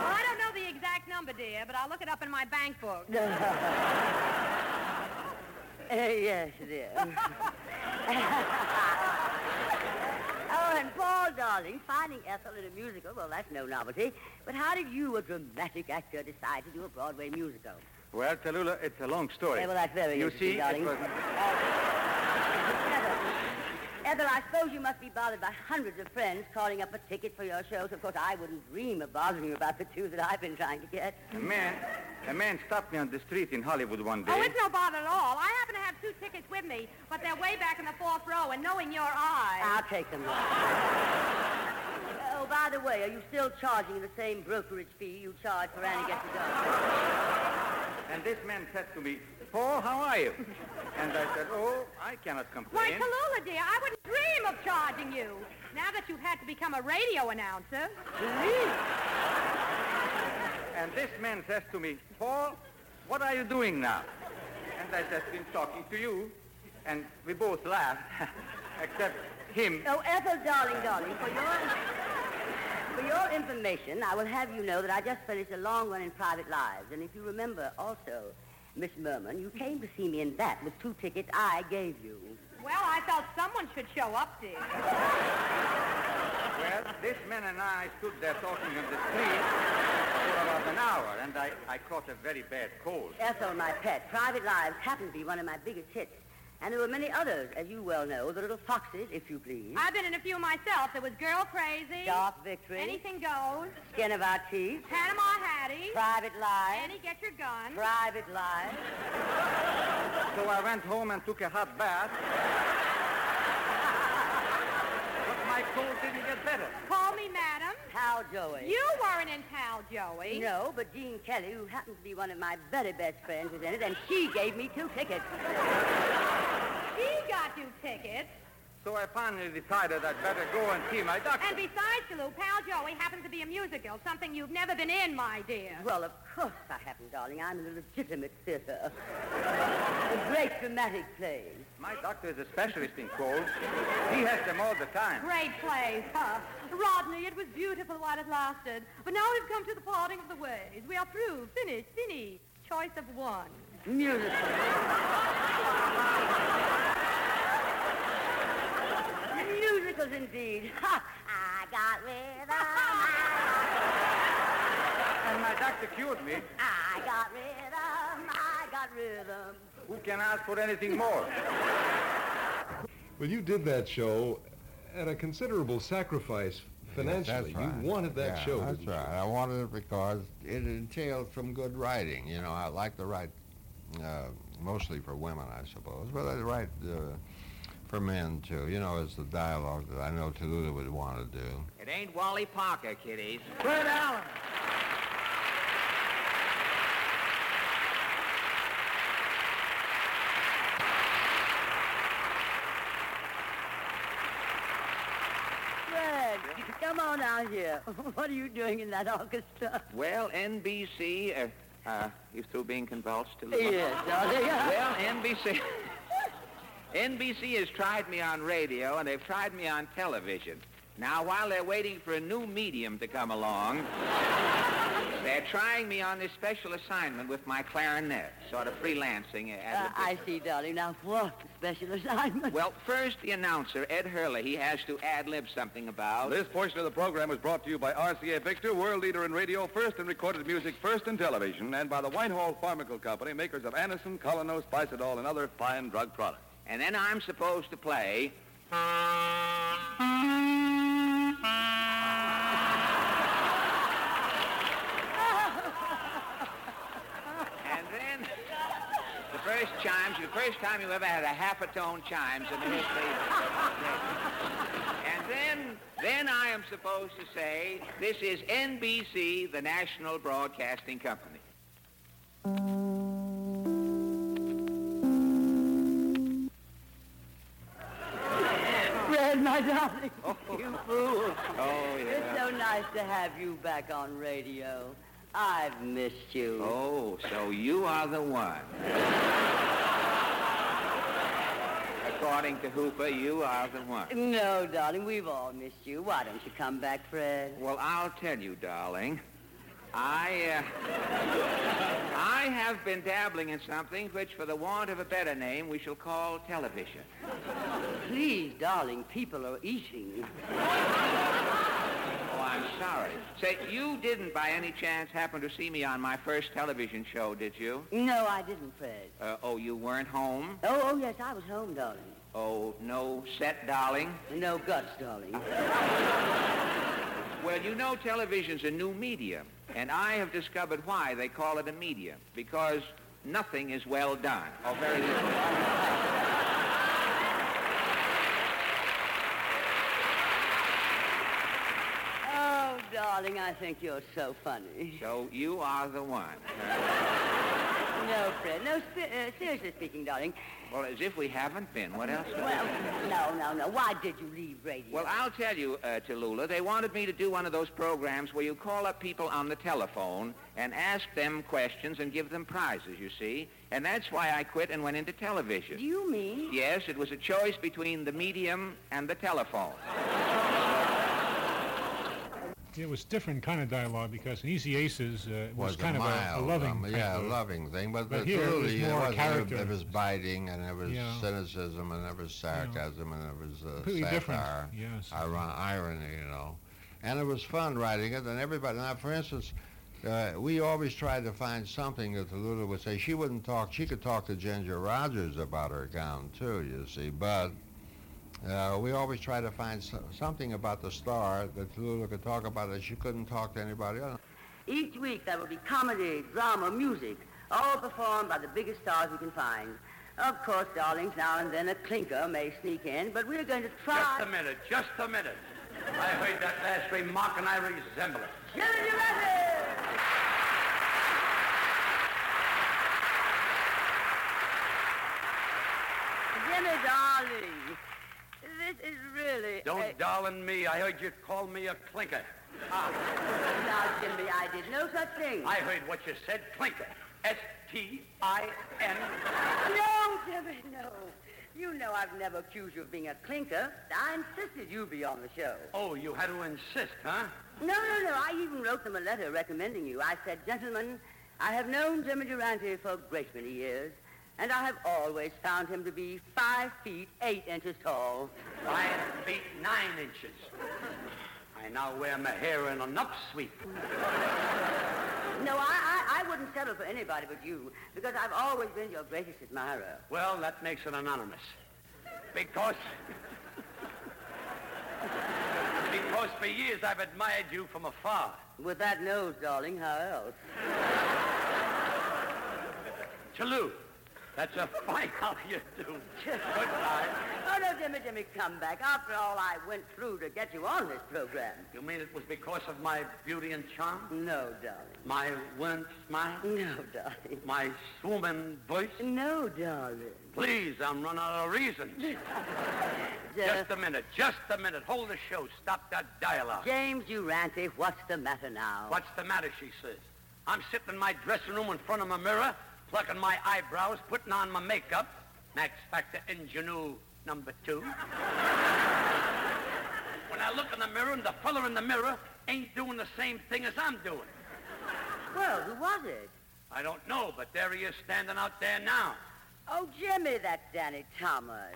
Well, I don't know the exact number, dear, but I'll look it up in my bank book. Uh, yes, dear. oh, and Paul, darling, finding Ethel in a musical, well, that's no novelty. But how did you, a dramatic actor, decide to do a Broadway musical? Well, Tallulah, it's a long story. Yeah, well, that's very You interesting, see, darling. it was... Ethel, Ethel, I suppose you must be bothered by hundreds of friends calling up a ticket for your shows. Of course, I wouldn't dream of bothering you about the two that I've been trying to get. A man, a man stopped me on the street in Hollywood one day. Oh, it's no bother at all. I happen to have two tickets with me, but they're way back in the fourth row, and knowing your eyes... I'll take them. oh, by the way, are you still charging the same brokerage fee you charge for Annie Gets a Dog? And this man said to me, Paul, how are you? And I said, oh, I cannot complain. Why. Tallulah, dear, I wouldn't dream of charging you. Now that you've had to become a radio announcer. And this man says to me, Paul, what are you doing now? And I said, been talking to you. And we both laughed, except him. Oh, Ethel, darling, darling, for your, for your information, I will have you know that I just finished a long run in Private Lives. And if you remember also, Miss Merman, you came to see me in that with two tickets I gave you. Well, I felt someone should show up, dear. Well, this man and I stood there talking on the street for about an hour, and I, I caught a very bad cold. Ethel, oh, my pet, Private Lives happened to be one of my biggest hits. And there were many others, as you well know, the little foxes, if you please. I've been in a few myself. There was Girl Crazy. Dark Victory. Anything goes. Skin of our teeth. Panama Hattie. Private Lives. Annie, get your gun. Private Lives. So I went home and took a hot bath. My cold didn't get better. Call me madam. Pal Joey. You weren't in Pal Joey. No, but Gene Kelly, who happens to be one of my very best friends, was in it, and she gave me two tickets. She got you tickets. So I finally decided I'd better go and see my doctor. And besides, Lou, Pal Joey happens to be a musical, something you've never been in, my dear. Well, of course I happen, darling. I'm in a legitimate theater. a great dramatic play. My doctor is a specialist in colds. He has them all the time. Great plays, huh? Rodney, it was beautiful while it lasted. But now we've come to the parting of the ways. We are through, finished, fini. Choice of one. Musical. Musicals indeed. Ha! I got rhythm. And my doctor cured me. I got rhythm. I got rhythm. Who can ask for anything more? Well, you did that show at a considerable sacrifice financially. Yes, that's right. You wanted that Yeah, show. That's didn't you? right. I wanted it because it entailed some good writing. You know, I like to write uh, mostly for women, I suppose, but I write uh, for men too. You know, it's the dialogue that I know Tallulah would want to do. It ain't Wally Parker, kiddies. Fred Allen. Fred, come on out here. What are you doing in that orchestra? Well, NBC, uh, uh, you through being convulsed? To Yes, darling. well, NBC, NBC has tried me on radio and they've tried me on television. Now, while they're waiting for a new medium to come along, they're trying me on this special assignment with my clarinet, sort of freelancing. As Uh, a I see, darling. Now, what special assignment? Well, first, the announcer, Ed Herlihy, he has to ad-lib something about... This portion of the program is brought to you by RCA Victor, world leader in radio, first in recorded music, first in television, and by the Whitehall Pharmaceutical Company, makers of Anacin, Colonel, Spicidol, and other fine drug products. And then I'm supposed to play... And then the first chimes, the first time you ever had a half a tone chimes in the history. And then, then I am supposed to say, this is NBC, the National Broadcasting Company. Fred, my darling. Oh, you fool. Oh, yeah. It's so nice to have you back on radio. I've missed you. Oh, so you are the one. According to Hooper, you are the one. No, darling, we've all missed you. Why don't you come back, Fred? Well, I'll tell you, darling. I, uh, I have been dabbling in something which, for the want of a better name, we shall call television. Please, darling, people are eating. Oh, I'm sorry. Say, you didn't by any chance happen to see me on my first television show, did you? No, I didn't, Fred. Uh, oh, you weren't home? Oh, oh, yes, I was home, darling. Oh, no set, darling? No guts, darling. Well, you know television's a new medium, and I have discovered why they call it a medium. Because nothing is well done, or very little. Oh, darling, I think you're so funny. So you are the one. No, Fred. No, spe- uh, seriously speaking, darling. Well, as if we haven't been. What else? Well, no, no, no. Why did you leave radio? Well, I'll tell you, uh, Tallulah, they wanted me to do one of those programs where you call up people on the telephone and ask them questions and give them prizes, you see. And that's why I quit and went into television. Do you mean? Yes, it was a choice between the medium and the telephone. It was different kind of dialogue because in Easy Aces uh, it was, was kind a of a, a loving um, yeah, a loving thing. But, but the here it was more wasn't- character. There was biting, and there was Yeah. cynicism, and there was sarcasm, and there was uh, Completely different, satire, yes. iron- irony, you know. And it was fun writing it, and everybody. Now, for instance, uh, we always tried to find something that Tallulah would say. She wouldn't talk. She could talk to Ginger Rogers about her gown too, you see. But uh, we always try to find so- something about the star that Lulu could talk about that she couldn't talk to anybody else. Each week there will be comedy, drama, music, all performed by the biggest stars we can find. Of course, darlings, now and then a clinker may sneak in, but we're going to try... Just a minute, just a minute. I heard that last remark and I resemble it. Jimmy Durante! Jimmy, darling, this is really... Don't a- darling me. I heard you call me a clinker. Ah, now, Jimmy, I did no such thing. I heard what you said, clinker. S-T-I-N. No, Jimmy, no. You know I've never accused you of being a clinker. I insisted you be on the show. Oh, you had to insist, huh? No, no, no. I even wrote them a letter recommending you. I said, gentlemen, I have known Jimmy Durante for a great many years, and I have always found him to be five feet eight inches tall. Five feet nine inches. I now wear my hair in an upsweep. No, I, I, I wouldn't settle for anybody but you, because I've always been your greatest admirer. Well, that makes it anonymous. Because... because for years I've admired you from afar. With that nose, darling, how else? Chalou, that's a fine how you do. Goodbye. Oh, no, Jimmy, Jimmy, come back. After all I went through to get you on this program. You mean it was because of my beauty and charm? No, darling. My winning smile? No, darling. My swooming voice? No, darling. Please, I'm running out of reasons. Just a minute, just a minute. Hold the show. Stop that dialogue. James Durante, what's the matter now? What's the matter, she says. I'm sitting in my dressing room in front of my mirror, plucking my eyebrows, putting on my makeup. Max Factor Ingenue number two. when I look in the mirror and the fella in the mirror ain't doing the same thing as I'm doing. Well, who was it? I don't know, but there he is standing out there now. Oh, Jimmy, that's Danny Thomas.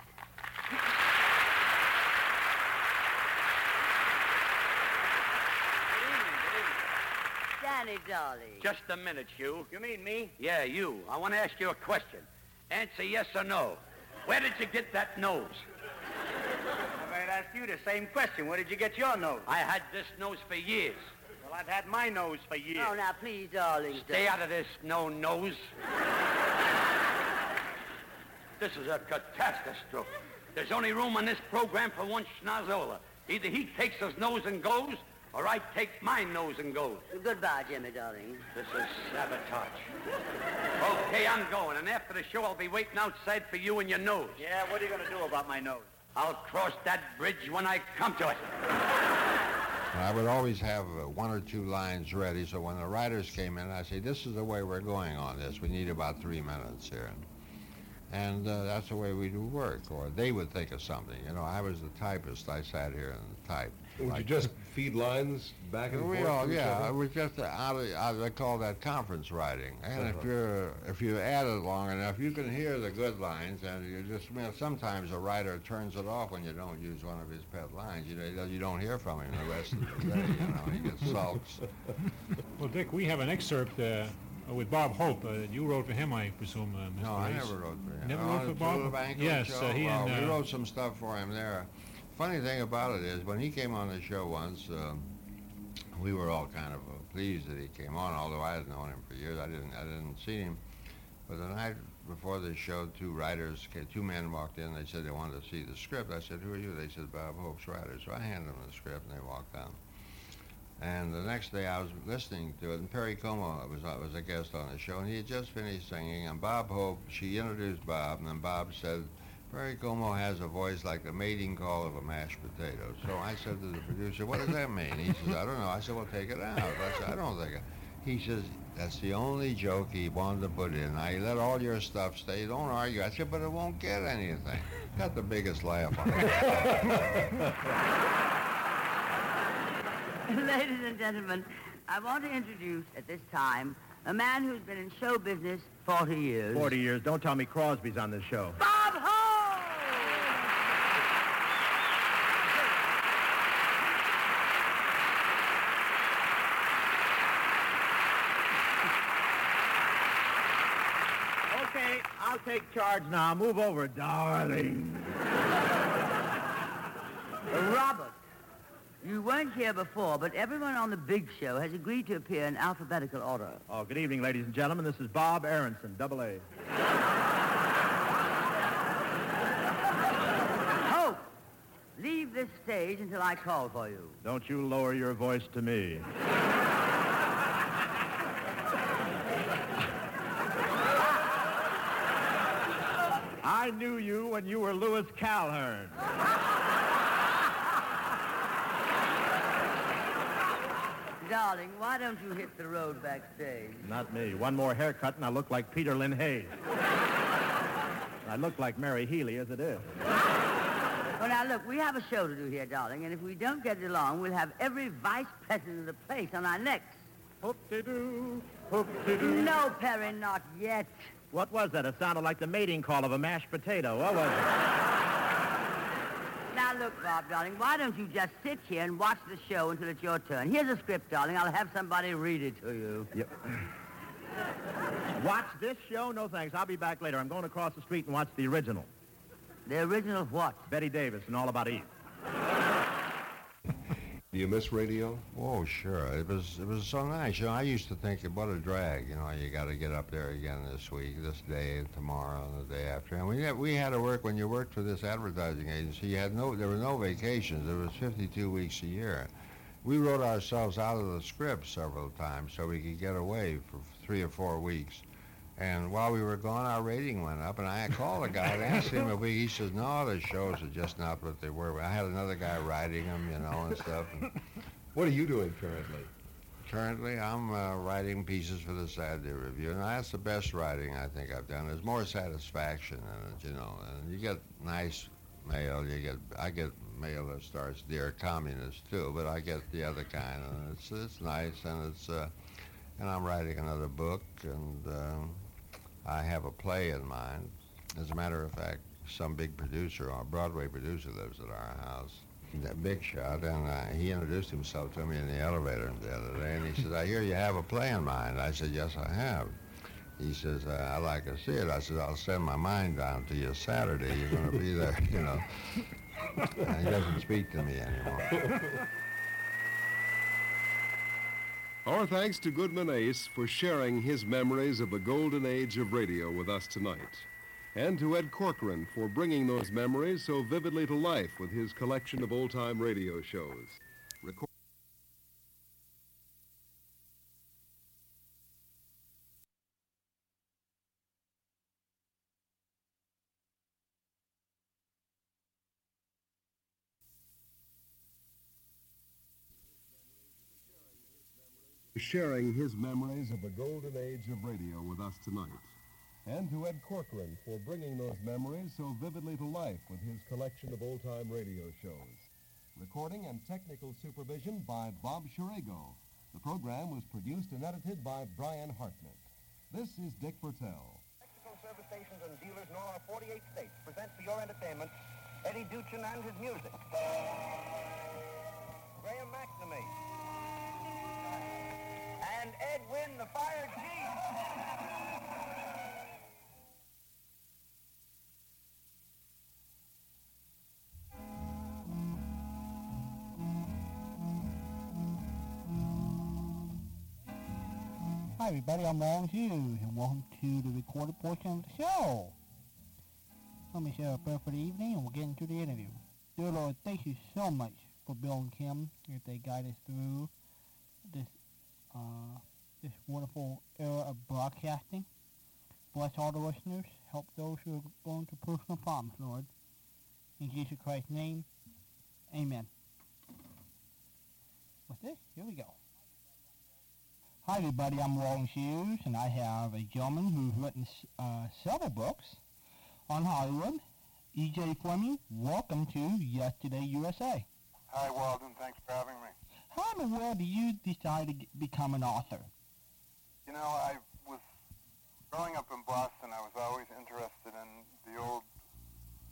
Danny, darling. Just a minute, Hugh. You mean me? Yeah, you. I want to ask you a question. Answer yes or no. Where did you get that nose? I might ask you the same question. Where did you get your nose? I had this nose for years. Well, I've had my nose for years. Oh, now, please, darling. Stay out of this, no nose. this is a catastrophe. There's only room on this program for one schnozzola. Either he takes his nose and goes, or I take my nose and goes. Goodbye, Jimmy, darling. This is sabotage. Okay, I'm going, and after the show, I'll be waiting outside for you and your nose. Yeah, what are you going to do about my nose? I'll cross that bridge when I come to it. I would always have uh, one or two lines ready, so when the writers came in, I say, this is the way we're going on this. We need about three minutes here. And uh, that's the way we do work, or they would think of something. You know, I was the typist. I sat here and typed. Would Like- you just feed lines back and we forth? all, yeah, other? it was just uh, out of, out of, they call that conference writing. And if Uh-huh. you're, if you add it long enough, you can hear the good lines, and you just, you know, sometimes a writer turns it off when you don't use one of his pet lines. You know, you don't hear from him the rest of the day, you know, he gets sulks. Well, Dick, we have an excerpt uh, with Bob Hope. Uh, you wrote for him, I presume, uh, Mr. No, I never wrote for him. Never Oh, wrote for Bob? Tulip yes, show? uh, he well, and... we uh, wrote some stuff for him there. Funny thing about it is, when he came on the show once, um, we were all kind of uh, pleased that he came on. Although I had known him for years, I didn't, I didn't see him. But the night before the show, two writers, two men walked in. They said they wanted to see the script. I said, "Who are you?" They said, "Bob Hope's writers." So I handed them the script, and they walked down. And the next day, I was listening to it, and Perry Como was uh, was a guest on the show, and he had just finished singing. And Bob Hope, she introduced Bob, and then Bob said, Perry Como has a voice like the mating call of a mashed potato. So I said to the producer, what does that mean? He says, I don't know. I said, well, take it out. I said, I don't think it. He says, that's the only joke he wanted to put in. Now, you let all your stuff stay. Don't argue. I said, but it won't get anything. Got the biggest laugh on it. Ladies and gentlemen, I want to introduce at this time a man who's been in show business 40 years. 40 years. Don't tell me Crosby's on this show. Bob Hope! take charge now. Move over, darling. Robert, you weren't here before, but everyone on the big show has agreed to appear in alphabetical order. Oh, good evening, ladies and gentlemen. This is Bob Aronson, double A. Hope, leave this stage until I call for you. Don't you lower your voice to me. I knew you when you were Louis Calhern. Darling, why don't you hit the road backstage? Not me. One more haircut and I look like Peter Lind Hayes. I look like Mary Healy as it is. Well, now, look, we have a show to do here, darling, and if we don't get it along, we'll have every vice president of the place on our necks. Hoop-de-doo, hoop-de-doo. No, Perry, not yet. What was that? It sounded like the mating call of a mashed potato. What was it? Now, look, Bob, darling, why don't you just sit here and watch the show until it's your turn? Here's a script, darling. I'll have somebody read it to you. Yep. Watch this show? No thanks. I'll be back later. I'm going across the street and watch the original. The original of what? Bette Davis and All About Eve. Do you miss radio? Oh, sure. It was it was so nice. You know, I used to think, what a drag. You know, you got to get up there again this week, this day, and tomorrow, and the day after. And we had, we had to work when you worked for this advertising agency. You had no, there were no vacations. There was 52 weeks a year. We wrote ourselves out of the script several times so we could get away for three or four weeks. And while we were gone, our rating went up, and I called the guy and asked him if we. He says, "No, the shows are just not what they were." I had another guy writing them, you know, and stuff. And What are you doing currently? currently, I'm uh, writing pieces for the Saturday Review, and that's the best writing I think I've done. There's more satisfaction in it, you know, and you get nice mail. You get I get mail that starts "Dear Communist" too, but I get the other kind, and it's it's nice, and it's uh, and I'm writing another book, and um, I have a play in mind. As a matter of fact, some big producer, or Broadway producer, lives at our house. That big shot, and uh, he introduced himself to me in the elevator the other day, and he says, "I hear you have a play in mind." I said, "Yes, I have." He says, uh, "I'd like to see it." I said, "I'll send my mind down to you Saturday. You're going to be there, you know." And he doesn't speak to me anymore. Our thanks to Goodman Ace for sharing his memories of the golden age of radio with us tonight. And to Ed Corcoran for bringing those memories so vividly to life with his collection of old-time radio shows. Record- sharing his memories of the golden age of radio with us tonight. And to Ed Corcoran for bringing those memories so vividly to life with his collection of old-time radio shows. Recording and technical supervision by Bob Shirago. The program was produced and edited by Brian Hartnett. This is Dick Bertel. Texaco service stations and dealers in all our 48 states present for your entertainment Eddie Duchin and his music. Graham McNamee. And Ed Wynn the Fire Chief. Hi everybody, I'm Walden Hughes, and welcome to the recorded portion of the show. Let me say a prayer for the evening, and we'll get into the interview. Dear Lord, thank you so much for Bill and Kim as they guide us through uh, this wonderful era of broadcasting. Bless all the listeners. Help those who are going through personal problems, Lord. In Jesus Christ's name, Amen. What's this? Here we go. Hi everybody, I'm Walden Hughes, and I have a gentleman who's written uh, several books on Hollywood. E.J. Fleming, welcome to Yesterday USA. Hi, Walden. Thanks for having me. How in the world did you decide to become an author? You know, I was growing up in Boston. I was always interested in the old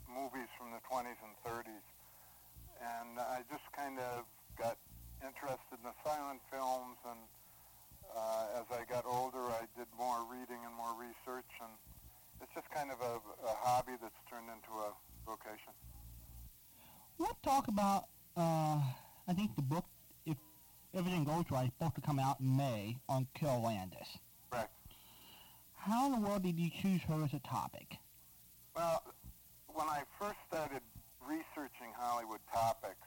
movies from the 20s and 30s, and I just kind of got interested in the silent films. And uh, as I got older, I did more reading and more research, and it's just kind of a, a hobby that's turned into a vocation. Let's talk about, uh, I think the book, everything goes right, is supposed to come out in May on Carole Landis. Right. How in the world did you choose her as a topic? Well, when I first started researching Hollywood topics,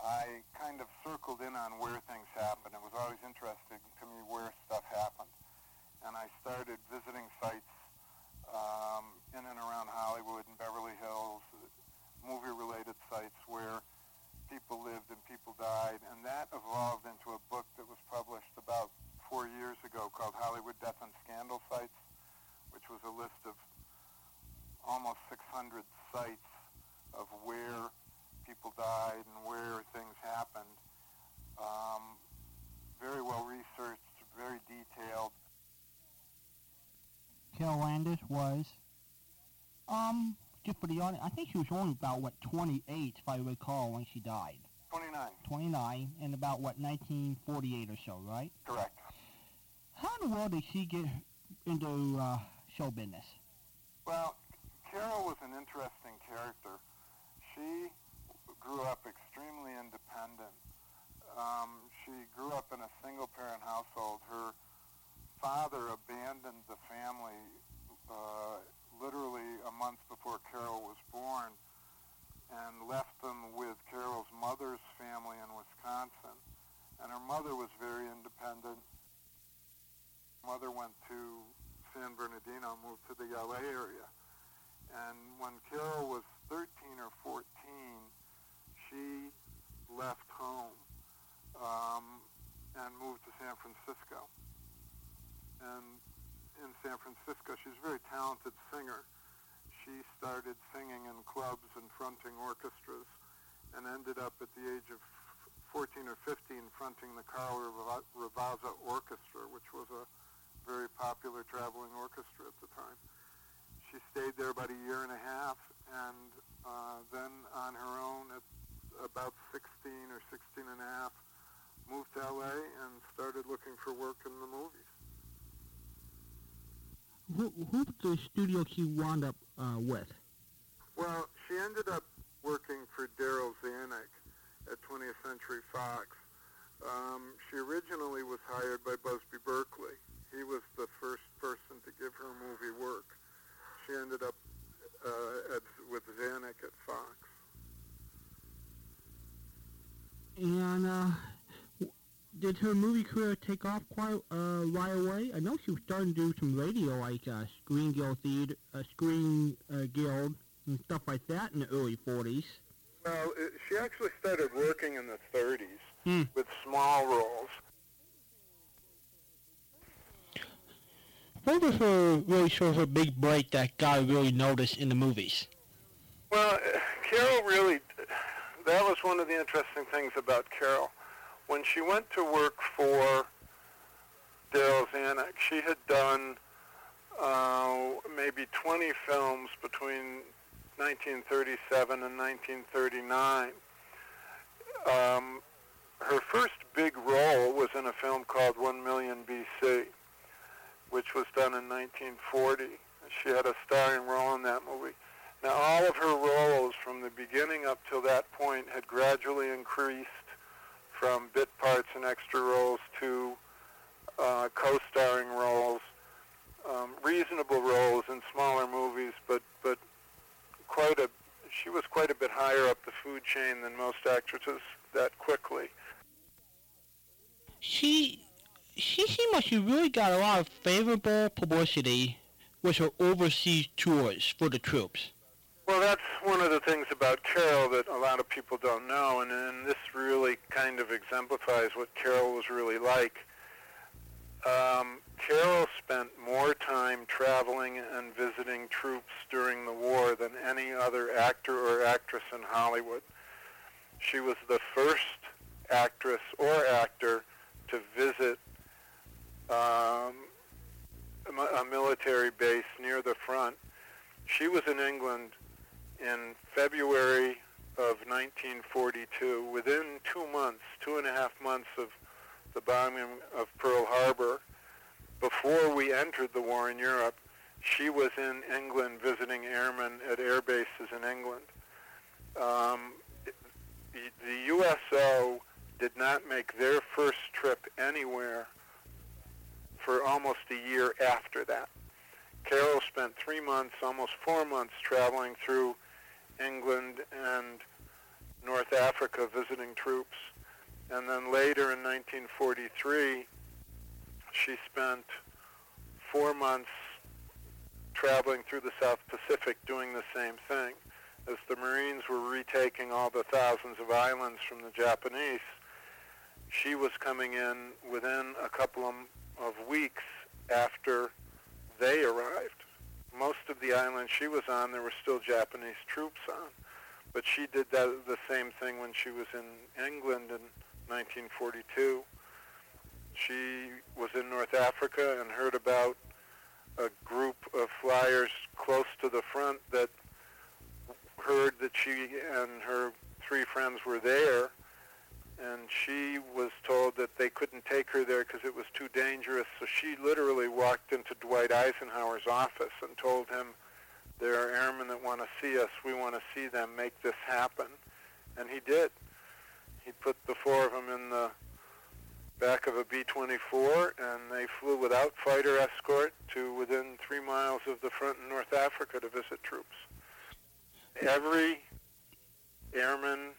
I kind of circled in on where things happen. It was always interesting to me where stuff happened. And I started visiting sites um, in and around Hollywood and Beverly Hills, movie-related sites where people lived and people died. And that evolved into a book that was published about four years ago called Hollywood Death and Scandal Sites, which was a list of almost 600 sites of where people died and where things happened. Um, very well researched, very detailed. Carole Landis was, um, just for the audience, I think she was only about, what, 28, if I recall, when she died. 29. 29, and about, what, 1948 or so, right? Correct. How in the world did she get into uh, show business? Well, Carole was an interesting character. She grew up extremely independent. Um, she grew up in a single-parent household. Her father abandoned the family uh, literally a month before Carole was born and left them with Carole's mother's family in Wisconsin. And her mother was very independent. Mother went to San Bernardino, LA area. And when Carole was 13 or 14, she left home um, and moved to San Francisco. And in San Francisco, she's a very talented singer. She started singing in clubs and fronting orchestras and ended up at the age of 14 or 15 fronting the Carlo Ravazza Orchestra, which was a very popular traveling orchestra at the time. Stayed there about a year and a half, and uh, then on her own at about 16 or 16 and a half, moved to LA and started looking for work in the movies. Who, who the studio she wound up uh, with? Well, she ended up working for Darryl Zanuck at 20th Century Fox. Um, she originally was hired by Busby Berkeley. He was the first person to give her movie work. She ended up uh, at, with Zanuck at Fox. And uh, did her movie career take off quite uh, right away? I know she was starting to do some radio, like uh, Screen Guild Theater, uh, Screen uh, Guild, and stuff like that in the early 40s. Well, it, she actually started working in the 30s Hmm. with small roles. What was her really sort of her big break that her really noticed in the movies? Well, Carole really, that was one of the interesting things about Carole. When she went to work for Darryl Zanuck, she had done uh, maybe 20 films between 1937 and 1939. Um, her first big role was in a film called One Million BC, which was done in 1940. She had a starring role in that movie. Now, all of her roles from the beginning up till that point had gradually increased from bit parts and extra roles to uh, co-starring roles, um, reasonable roles in smaller movies, but but quite a she was quite a bit higher up the food chain than most actresses that quickly. She, she seemed like she really got a lot of favorable publicity with her overseas tours for the troops. Well, that's one of the things about Carole that a lot of people don't know, and, and this really kind of exemplifies what Carole was really like. Um, Carole spent more time traveling and visiting troops during the war than any other actor or actress in Hollywood. She was the first actress or actor to visit um, a military base near the front. She was in England in February of 1942, within two months, two and a half months of the bombing of Pearl Harbor, before we entered the war in Europe, she was in England visiting airmen at air bases in England. Um, the, the USO did not make their first trip anywhere for almost a year after that. Carole spent three months, almost four months, traveling through England and North Africa visiting troops. And then later in 1943, she spent four months traveling through the South Pacific doing the same thing. As the Marines were retaking all the thousands of islands from the Japanese, she was coming in within a couple of, of weeks after they arrived. Most of the islands she was on, there were still Japanese troops on. But she did that, the same thing when she was in England in 1942. She was in North Africa and heard about a group of flyers close to the front that heard that she and her three friends were there and she was told that they couldn't take her there because it was too dangerous. So she literally walked into Dwight Eisenhower's office and told him, there are airmen that want to see us. We want to see them. Make this happen. And he did. He put the four of them in the back of a B-24, and they flew without fighter escort to within three miles of the front in North Africa to visit troops. Every airman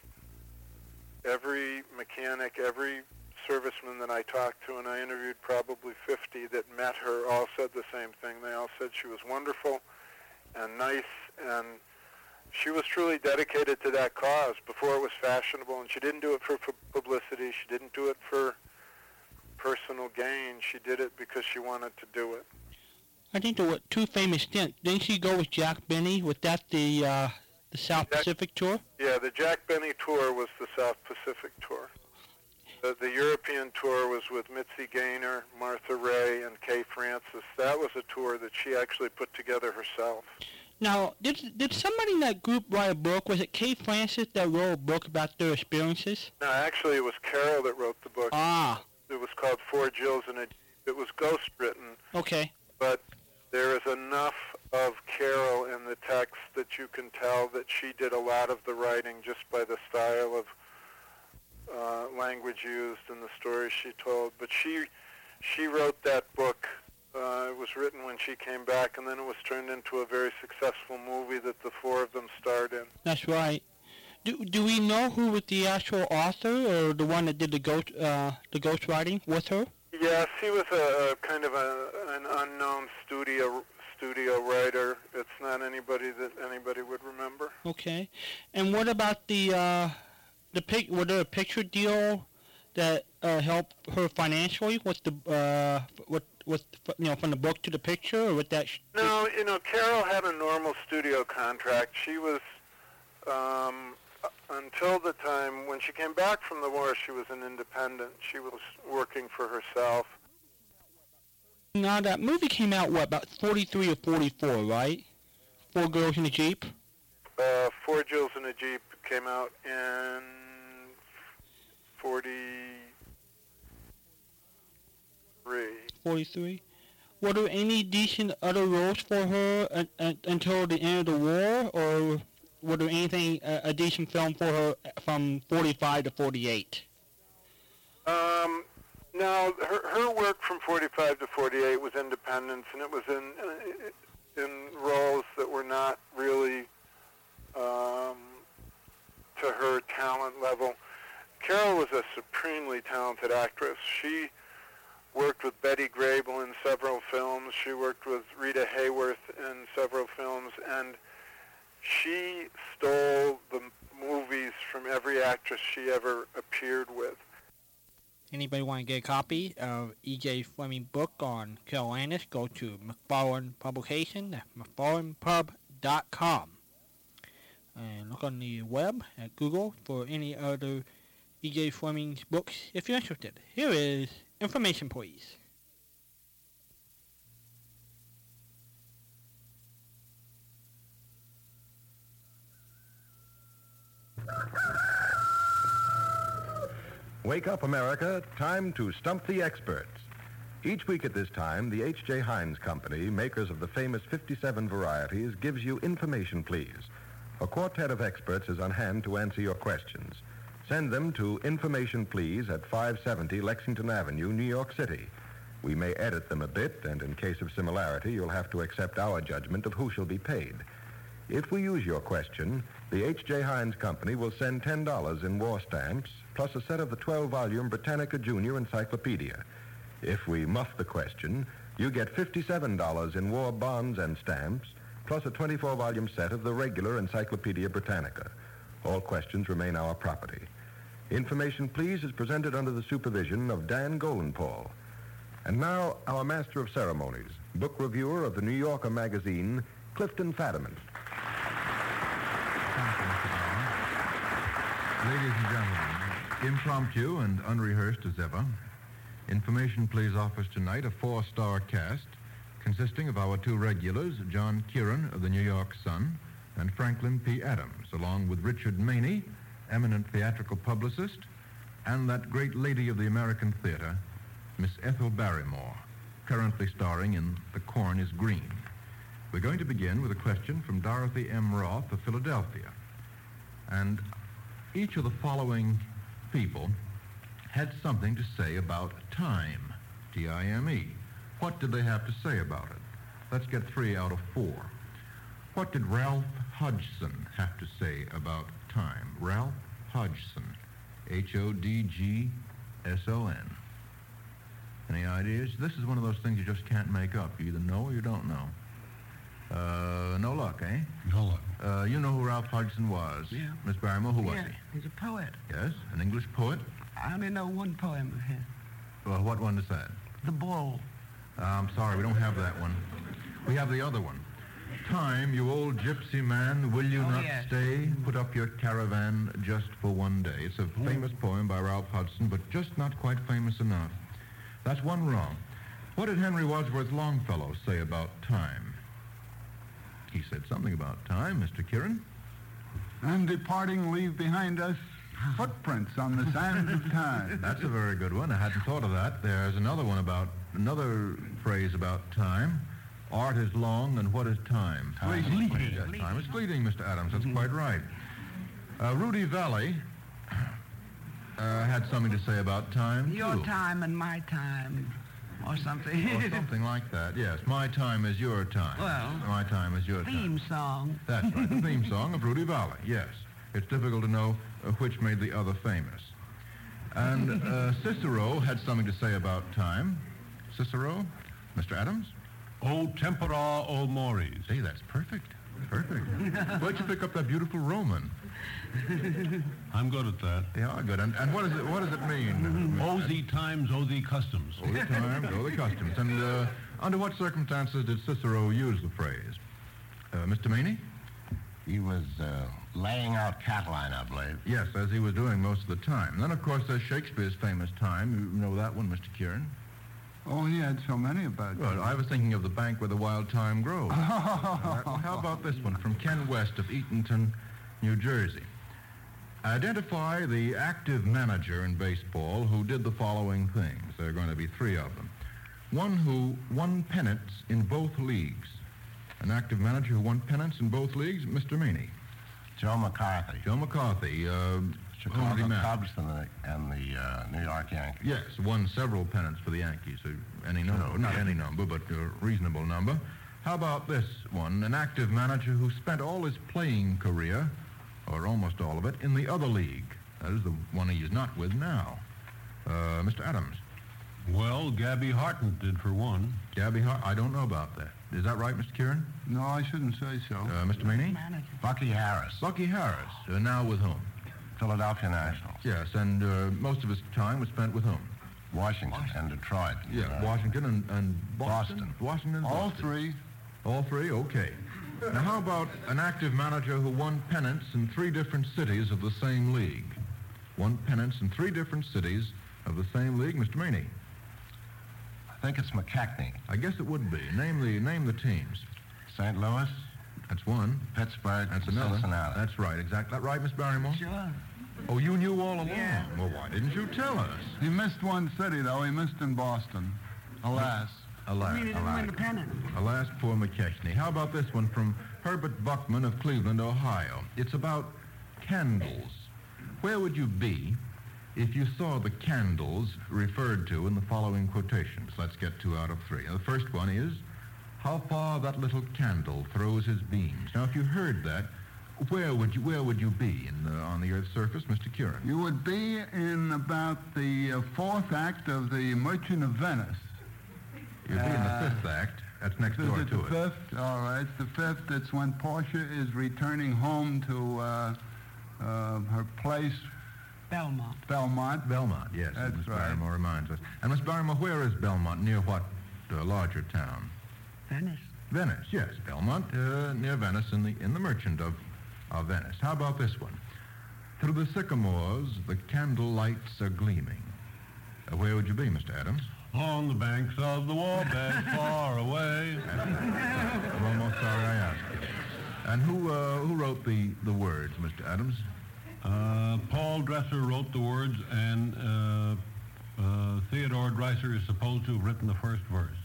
every mechanic, every serviceman that I talked to, and I interviewed probably 50 that met her, all said the same thing. They all said she was wonderful and nice, and she was truly dedicated to that cause before it was fashionable, and she didn't do it for, publicity. She didn't do it for personal gain. She did it because she wanted to do it. I think there were two famous stints. Didn't she go with Jack Benny? Was that the uh, the South Jack, Pacific tour? Yeah, the Jack Benny tour was the South Pacific tour. The, the European tour was with Mitzi Gaynor, Martha Raye, and Kay Francis. That was a tour that she actually put together herself. Now, did did somebody in that group write a book? Was it Kay Francis that wrote a book about their experiences? No, actually, it was Carole that wrote the book. Ah. It was called Four Jills and a. It was ghost written. Okay. But there is enough of Carole in the text that you can tell that she did a lot of the writing just by the style of uh, language used and the stories she told. But she she wrote that book. Uh, it was written when she came back, and then it was turned into a very successful movie that the four of them starred in. That's right. Do do we know who was the actual author or the one that did the ghost uh, the ghost writing with her? Yes, he was a, a kind of a, an unknown studio studio writer. It's not anybody that anybody would remember. Okay. And what about the uh, the pic? Was there a picture deal that uh, helped her financially with the uh, with with you know from the book to the picture, or with that? Sh- No, you know, Carole had a normal studio contract. She was um, until the time when she came back from the war, she was an independent. She was working for herself. Now that movie came out what about forty three or forty four, right? Four Jills in a jeep. Uh, Four Jills in a Jeep came out in 43. Forty three. Were there any decent other roles for her uh, uh, until the end of the war, or were there anything uh, a decent film for her from forty five to forty eight? Um, no, her, her work from 45 to 48 was Independence, and it was in uh, in roles that were not really um, to her talent level. Carole was a supremely talented actress. She worked with Betty Grable in several films. She worked with Rita Hayworth in several films, and she stole the movies from every actress she ever appeared with. Anybody want to get a copy of E.J. Fleming book on Carole Landis, go to McFarland Publication at McFarlandPub.com. And look on the web at Google for any other E.J. Fleming's books if you're interested. Here is information, please. Wake up, America. Time to stump the experts. Each week at this time, the H.J. Heinz Company, makers of the famous 57 varieties, gives you Information Please. A quartet of experts is on hand to answer your questions. Send them to Information Please at 570 Lexington Avenue, New York City. We may edit them a bit, and in case of similarity, you'll have to accept our judgment of who shall be paid. If we use your question, the H.J. Heinz Company will send $10 in war stamps plus a set of the 12-volume Britannica Junior Encyclopedia. If we muff the question, you get $57 in war bonds and stamps plus a 24-volume set of the regular Encyclopedia Britannica. All questions remain our property. Information, please, is presented under the supervision of Dan Golenpaul. And now, our master of ceremonies, book reviewer of the New Yorker magazine, Clifton Fadiman. Ladies and gentlemen, impromptu and unrehearsed as ever, Information Please offers tonight a four-star cast consisting of our two regulars, John Kieran of the New York Sun and Franklin P. Adams, along with Richard Maney, eminent theatrical publicist, and that great lady of the American theater, Miss Ethel Barrymore, currently starring in The Corn is Green. We're going to begin with a question from Dorothy M. Roth of Philadelphia. And each of the following people had something to say about time, T-I-M-E. What did they have to say about it? Let's get three out of four. What did Ralph Hodgson have to say about time? Ralph Hodgson, H-O-D-G-S-O-N. Any ideas? This is one of those things you just can't make up. You either know or you don't know. Uh, no luck, eh? No luck. Uh, you know who Ralph Hodgson was? Yeah. Miss Barrymore, who was he? he's a poet. Yes, an English poet. I only know one poem of his. Well, what one is that? The Bull. Uh, I'm sorry, we don't have that one. We have the other one. Time, you old gypsy man, will you Oh, not yes. stay? Put up your caravan just for one day. It's a Mm. famous poem by Ralph Hodgson, but just not quite famous enough. That's one wrong. What did Henry Wadsworth Longfellow say about time? He said something about time, Mr. Kieran. And departing, leave behind us footprints on the sands of time. That's a very good one. I hadn't thought of that. There's another one about, another phrase about time. Art is long, and what is time? Time Fleeting. Yes, time is fleeting, Mr. Adams. That's quite right. Uh, Rudy Vallee uh, had something to say about time, Your too. time and my time, or something. Or something like that, yes. My time is your time. Well, My time is your time. Theme song. That's right, the theme song of Rudy Vallee, yes. It's difficult to know uh, which made the other famous. And uh, Cicero had something to say about time. Cicero, Mr. Adams? Oh, O tempora, o mores. See, that's perfect. Perfect. Where'd you pick up that beautiful Roman? I'm good at that. Yeah, good. And, and what, is it, what does it mean? O the times, o the customs. O the times, o the customs. And uh, under what circumstances did Cicero use the phrase? Uh, Mr. Maney? He was uh, laying out Catiline, I believe. Yes, as he was doing most of the time. Then, of course, there's Shakespeare's famous time. You know that one, Mr. Kieran? Oh, he had so many about Well, I was thinking of the bank where the wild thyme grows. Uh, how about this one from Ken West of Eatontown, New Jersey? Identify the active manager in baseball who did the following things. There are going to be three of them. One who won pennants in both leagues. An active manager who won pennants in both leagues, Mr. Maney. Joe McCarthy. Joe McCarthy. Uh, who did he Chicago? Cubs and the, and the uh, New York Yankees. Yes, won several pennants for the Yankees. Any number, no, not any number, but a reasonable number. How about this one? An active manager who spent all his playing career, or almost all of it, in the other league. That is the one he is not with now. Uh, Mr. Adams. Well, Gabby Harton did for one. Gabby Hart. I don't know about that. Is that right, Mr. Kieran? No, I shouldn't say so. Uh, Mr. Maney? Bucky Harris. Bucky Harris. Uh, now with whom? Philadelphia Nationals. Yes, and uh, most of his time was spent with whom? Washington, and Detroit. Yeah, Uh, Washington and, and Boston. Boston. Washington and All Boston. three. All three? Okay. Now, how about an active manager who won pennants in three different cities of the same league? Won pennants in three different cities of the same league, Mr. Maney. I think it's McKechnie. I guess it would be. Name the name the teams. St. Louis. That's one. Pittsburgh. That's another. Cincinnati. That's right. Exactly. That right, Miss Barrymore? Sure. Oh, you knew all along. Well, why didn't you tell us? He missed one city, though. He missed in Boston. Alas. Alas. Alas. Alas, poor McKechnie. How about this one from Herbert Buckman of Cleveland, Ohio? It's about candles. Where would you be if you saw the candles referred to in the following quotations? Let's get two out of three. The first one is, how far that little candle throws his beams. Now, if you heard that, where would you where would you be in the, on the Earth's surface, Mr. Kieran? You would be in about the uh, fourth act of the Merchant of Venice. You'd be in the Uh, fifth act. That's next Is door it to the it. fifth? All right, it's the fifth. It's when Portia is returning home to uh, uh, her place. Belmont. Belmont. Belmont, yes. That's Miss right. Barrymore reminds us. And Miss Barrymore, where is Belmont? Near what uh, larger town? Venice. Venice, yes. Belmont, uh, near Venice, in the in the Merchant of, of Venice. How about this one? Through the sycamores, the candle lights are gleaming. Uh, where would you be, Mr. Adams? On the banks of the Wabash, far away. I'm almost sorry I asked you. And who uh, who wrote the, the words, Mr. Adams? Uh, Paul Dresser wrote the words, and uh, uh, Theodore Dreiser is supposed to have written the first verse.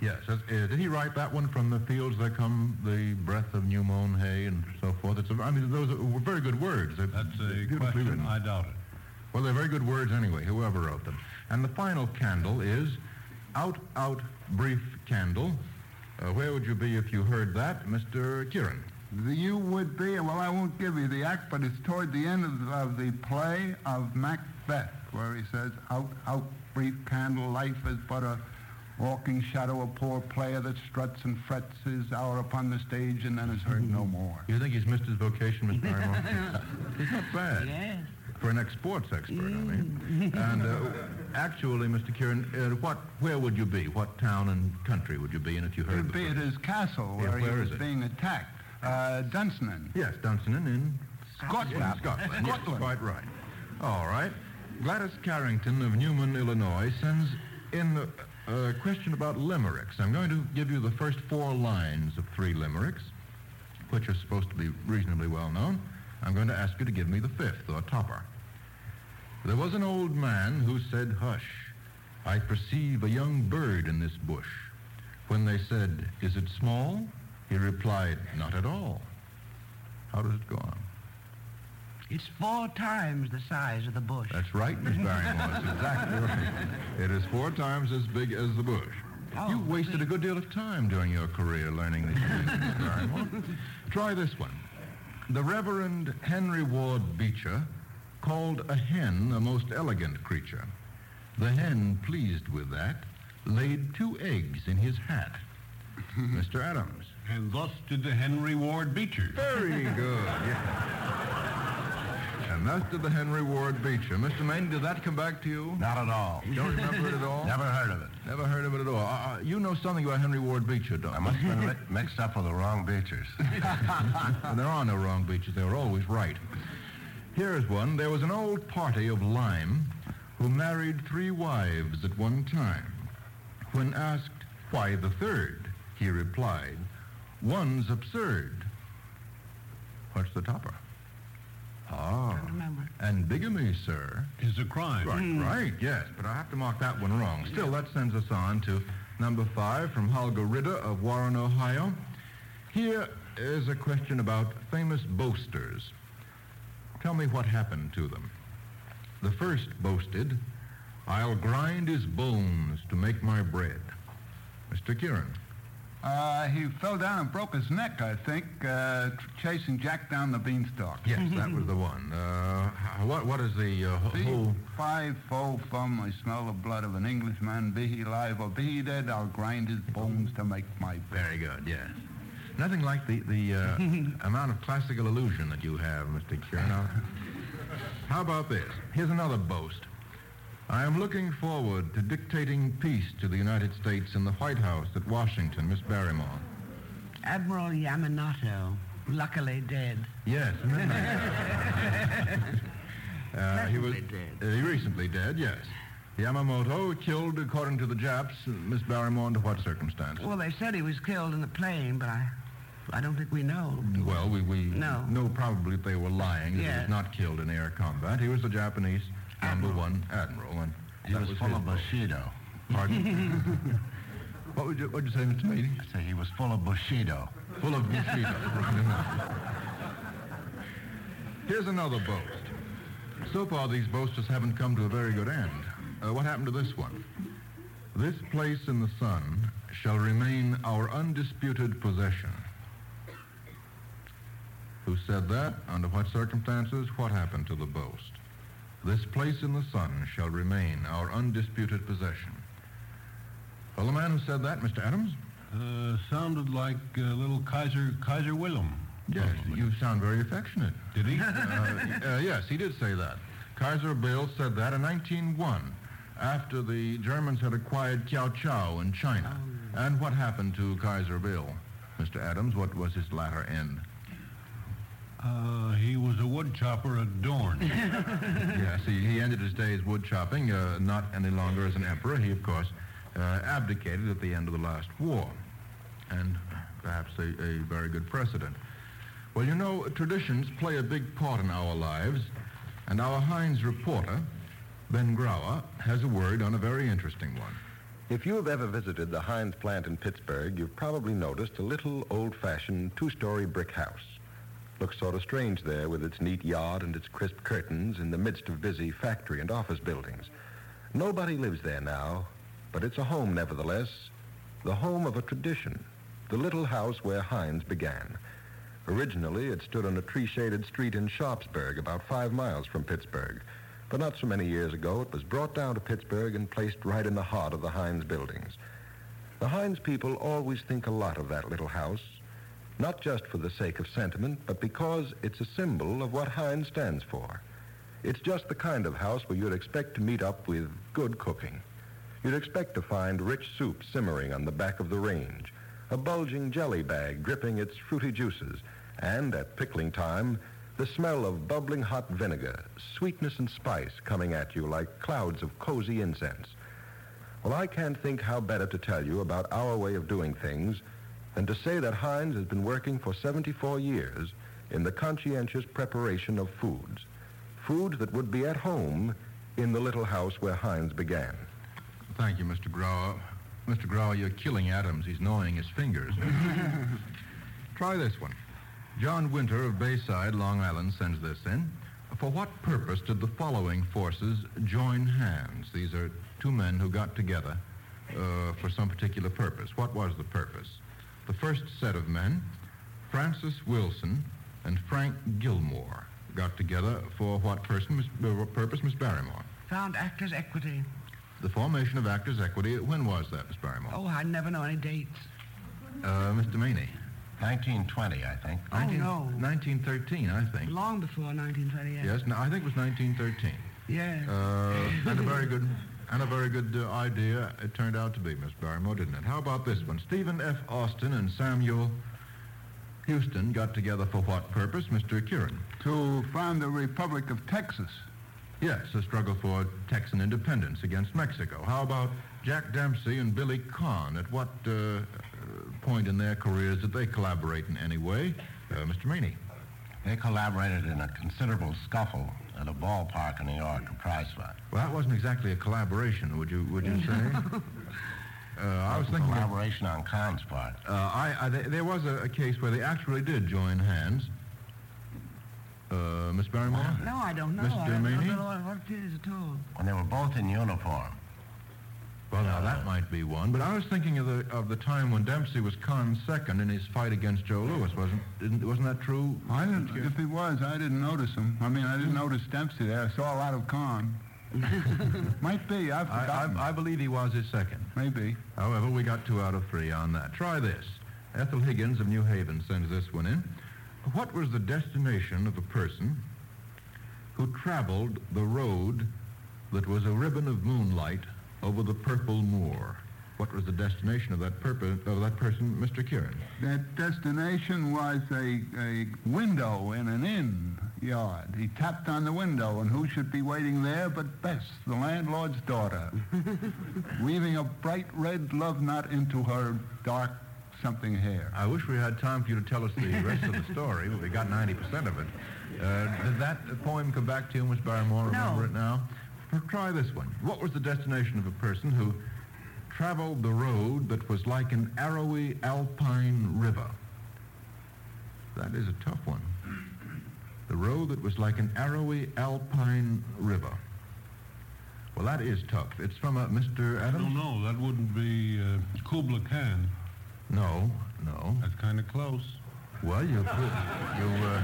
Yes. uh, did he write that one from the fields that come the breath of new mown hay and so forth? It's a, I mean, those are very good words. They're That's a beautifully question. written. I doubt it. Well, they're very good words anyway, whoever wrote them. And the final candle is Out, Out, Brief Candle. Uh, where would you be if you heard that, Mr. Kieran? You would be, well, I won't give you the act, but it's toward the end of, of the play of Macbeth, where he says, out, out, brief candle, life is but a walking shadow, a poor player that struts and frets his hour upon the stage and then is heard no more. You think he's missed his vocation, Mr. Barrymore? He's not bad. Yes. For an ex-sports expert, I mean. And uh, actually, Mr. Kieran, uh, what, where would you be? What town and country would you be in if you heard It'd the be at his castle Yeah, where, where he is was it? being attacked. Uh, Dunsinane. Yes, Dunsinane in Scotland. Scotland. Yes, Scotland. quite right. All right. Gladys Carrington of Newman, Illinois, sends in a, a question about limericks. I'm going to give you the first four lines of three limericks, which are supposed to be reasonably well known. I'm going to ask you to give me the fifth, or topper. There was an old man who said, Hush, I perceive a young bird in this bush. When they said, Is it small? He replied, Not at all. How does it go on? It's four times the size of the bush. That's right, Miss Barrymore. That's exactly right. It is four times as big as the bush. Oh, you wasted a good deal of time during your career learning these things, Miss Barrymore. Try this one. The Reverend Henry Ward Beecher called a hen a most elegant creature. The hen, pleased with that, laid two eggs in his hat. Mr. Adams. And thus did the Henry Ward Beecher. Very good. Yeah. And thus to the Henry Ward Beecher. Mr. Maney, did that come back to you? Not at all. You don't remember it at all? Never heard of it. Never heard of it at all. Uh, uh, you know something about Henry Ward Beecher, don't you? I must have been mi- mixed up with the wrong beachers. there are no wrong Beechers. They were always right. Here's one. There was an old party of Lyme who married three wives at one time. When asked why the third, he replied, one's absurd. What's the topper? Ah. remember. And bigamy, sir. Is a crime. Right, right, yes. But I have to mark that one wrong. Still, that sends us on to number five from Holger Ritter of Warren, Ohio. Here is a question about famous boasters. Tell me what happened to them. The first boasted, I'll grind his bones to make my bread. Mr. Kieran. Uh, he fell down and broke his neck, I think, uh, chasing Jack down the beanstalk. Yes, that was the one. Uh, what, what is the uh, Be whole... five foe bum, I smell the blood of an Englishman. Be he alive or be he dead, I'll grind his bones to make my bread. Very good, yes. Nothing like the, the uh, amount of classical illusion that you have, Mr. Kieran. How about this? Here's another boast. I am looking forward to dictating peace to the United States in the White House at Washington, Miss Barrymore. Admiral Yamamoto, luckily dead. Yes, uh, he was Recently uh, he recently dead, yes. Yamamoto killed, according to the Japs, Miss Barrymore, under what circumstances? Well, they said he was killed in the plane, but I, I don't think we know. Well, we, we No. know probably they were lying. that He was not killed in air combat. He was the Japanese number one admiral. And He that was his full of. Bushido. Pardon? what would you, what'd you say, Mr. Maney? I say he was full of Bushido. Full of Bushido. Here's another boast. So far, these boasters haven't come to a very good end. Uh, what happened to this one? This place in the sun shall remain our undisputed possession. Who said that? Under what circumstances? What happened to the boast? This place in the sun shall remain our undisputed possession. Well, the man who said that, Mr. Adams? Uh, sounded like uh, little Kaiser Kaiser Wilhelm. Yes, you sound very affectionate. Did he? uh, uh, yes, he did say that. Kaiser Bill said that in 1901, after the Germans had acquired Kiao Chao in China. And what happened to Kaiser Bill? Mr. Adams, what was his latter end? Uh, he was a wood chopper at Doorn. yes, he, he ended his days wood chopping, uh, not any longer as an emperor. He, of course, uh, abdicated at the end of the last war, and perhaps a, a very good precedent. Well, you know, traditions play a big part in our lives, and our Heinz reporter, Ben Grauer, has a word on a very interesting one. If you have ever visited the Heinz plant in Pittsburgh, you've probably noticed a little old-fashioned two-story brick house. Looks sort of strange there with its neat yard and its crisp curtains in the midst of busy factory and office buildings. Nobody lives there now, but it's a home nevertheless, the home of a tradition, the little house where Heinz began. Originally, it stood on a tree-shaded street in Sharpsburg, about five miles from Pittsburgh. But not so many years ago, it was brought down to Pittsburgh and placed right in the heart of the Heinz buildings. The Heinz people always think a lot of that little house, not just for the sake of sentiment, but because it's a symbol of what Heinz stands for. It's just the kind of house where you'd expect to meet up with good cooking. You'd expect to find rich soup simmering on the back of the range, a bulging jelly bag dripping its fruity juices, and at pickling time, the smell of bubbling hot vinegar, sweetness and spice coming at you like clouds of cozy incense. Well, I can't think how better to tell you about our way of doing things than to say that Heinz has been working for 74 years in the conscientious preparation of foods. Foods that would be at home in the little house where Heinz began. Thank you, Mr. Grauer. Mr. Grauer, you're killing Adams. He's gnawing his fingers. Try this one. John Winter of Bayside, Long Island, sends this in. For what purpose did the following forces join hands? These are two men who got together uh, for some particular purpose. What was the purpose? The first set of men, Francis Wilson and Frank Gilmore, got together for what person, Miss, uh, purpose, Miss Barrymore? Found Actors Equity. The formation of Actors Equity. When was that, Miss Barrymore? Oh, I never know any dates. Uh, Mr. Maney. 1920, I think. Oh, no. 1913, I think. Long before 1928. Yes, no, I think it was 1913. Yes. Uh, and a very good, and a very good uh, idea it turned out to be, Miss Barrymore, didn't it? How about this one? Stephen F. Austin and Samuel Houston got together for what purpose, Mr. Kieran? To found the Republic of Texas. Yes, a struggle for Texan independence against Mexico. How about Jack Dempsey and Billy Conn? At what uh, point in their careers did they collaborate in any way? Uh, Mr. Maney. They collaborated in a considerable scuffle at a ballpark in New York, a prize fight. Well, that wasn't exactly a collaboration, would you would you say? Uh, I was thinking collaboration on Conn's part. Uh, I, I there was a, a, case where they actually did join hands. Uh, Miss Barrymore? No, I don't know. Mr. I don't know what it is at all. When they were both in uniform. Well, now that might be one, but I was thinking of the of the time when Dempsey was Conn's second in his fight against Joe Louis. Wasn't didn't, wasn't that true? I didn't. If he was, I didn't notice him. I mean, I didn't mm. notice Dempsey there. I saw a lot of Kahn. Might be. I've I. I, I believe he was his second. Maybe. However, we got two out of three on that. Try this. Ethel Higgins of New Haven sends this one in. What was the destination of a person who traveled the road that was a ribbon of moonlight over the purple moor? What was the destination of that, purpo- of that person, Mr. Kieran? That destination was a, a window in an inn yard. He tapped on the window, and who should be waiting there but Bess, the landlord's daughter, weaving a bright red love knot into her dark something hair. I wish we had time for you to tell us the rest of the story, but we got 90% of it. Uh, did that poem come back to you, Miss Barrymore? Remember No. it now? Try this one. What was the destination of a person who traveled the road that was like an arrowy alpine river? That is a tough one. The road that was like an arrowy alpine river. Well, that is tough. It's from a Mr. Adams? don't know. That wouldn't be uh, Kubla Khan. No, no. That's kind of close. Well, you could, you uh,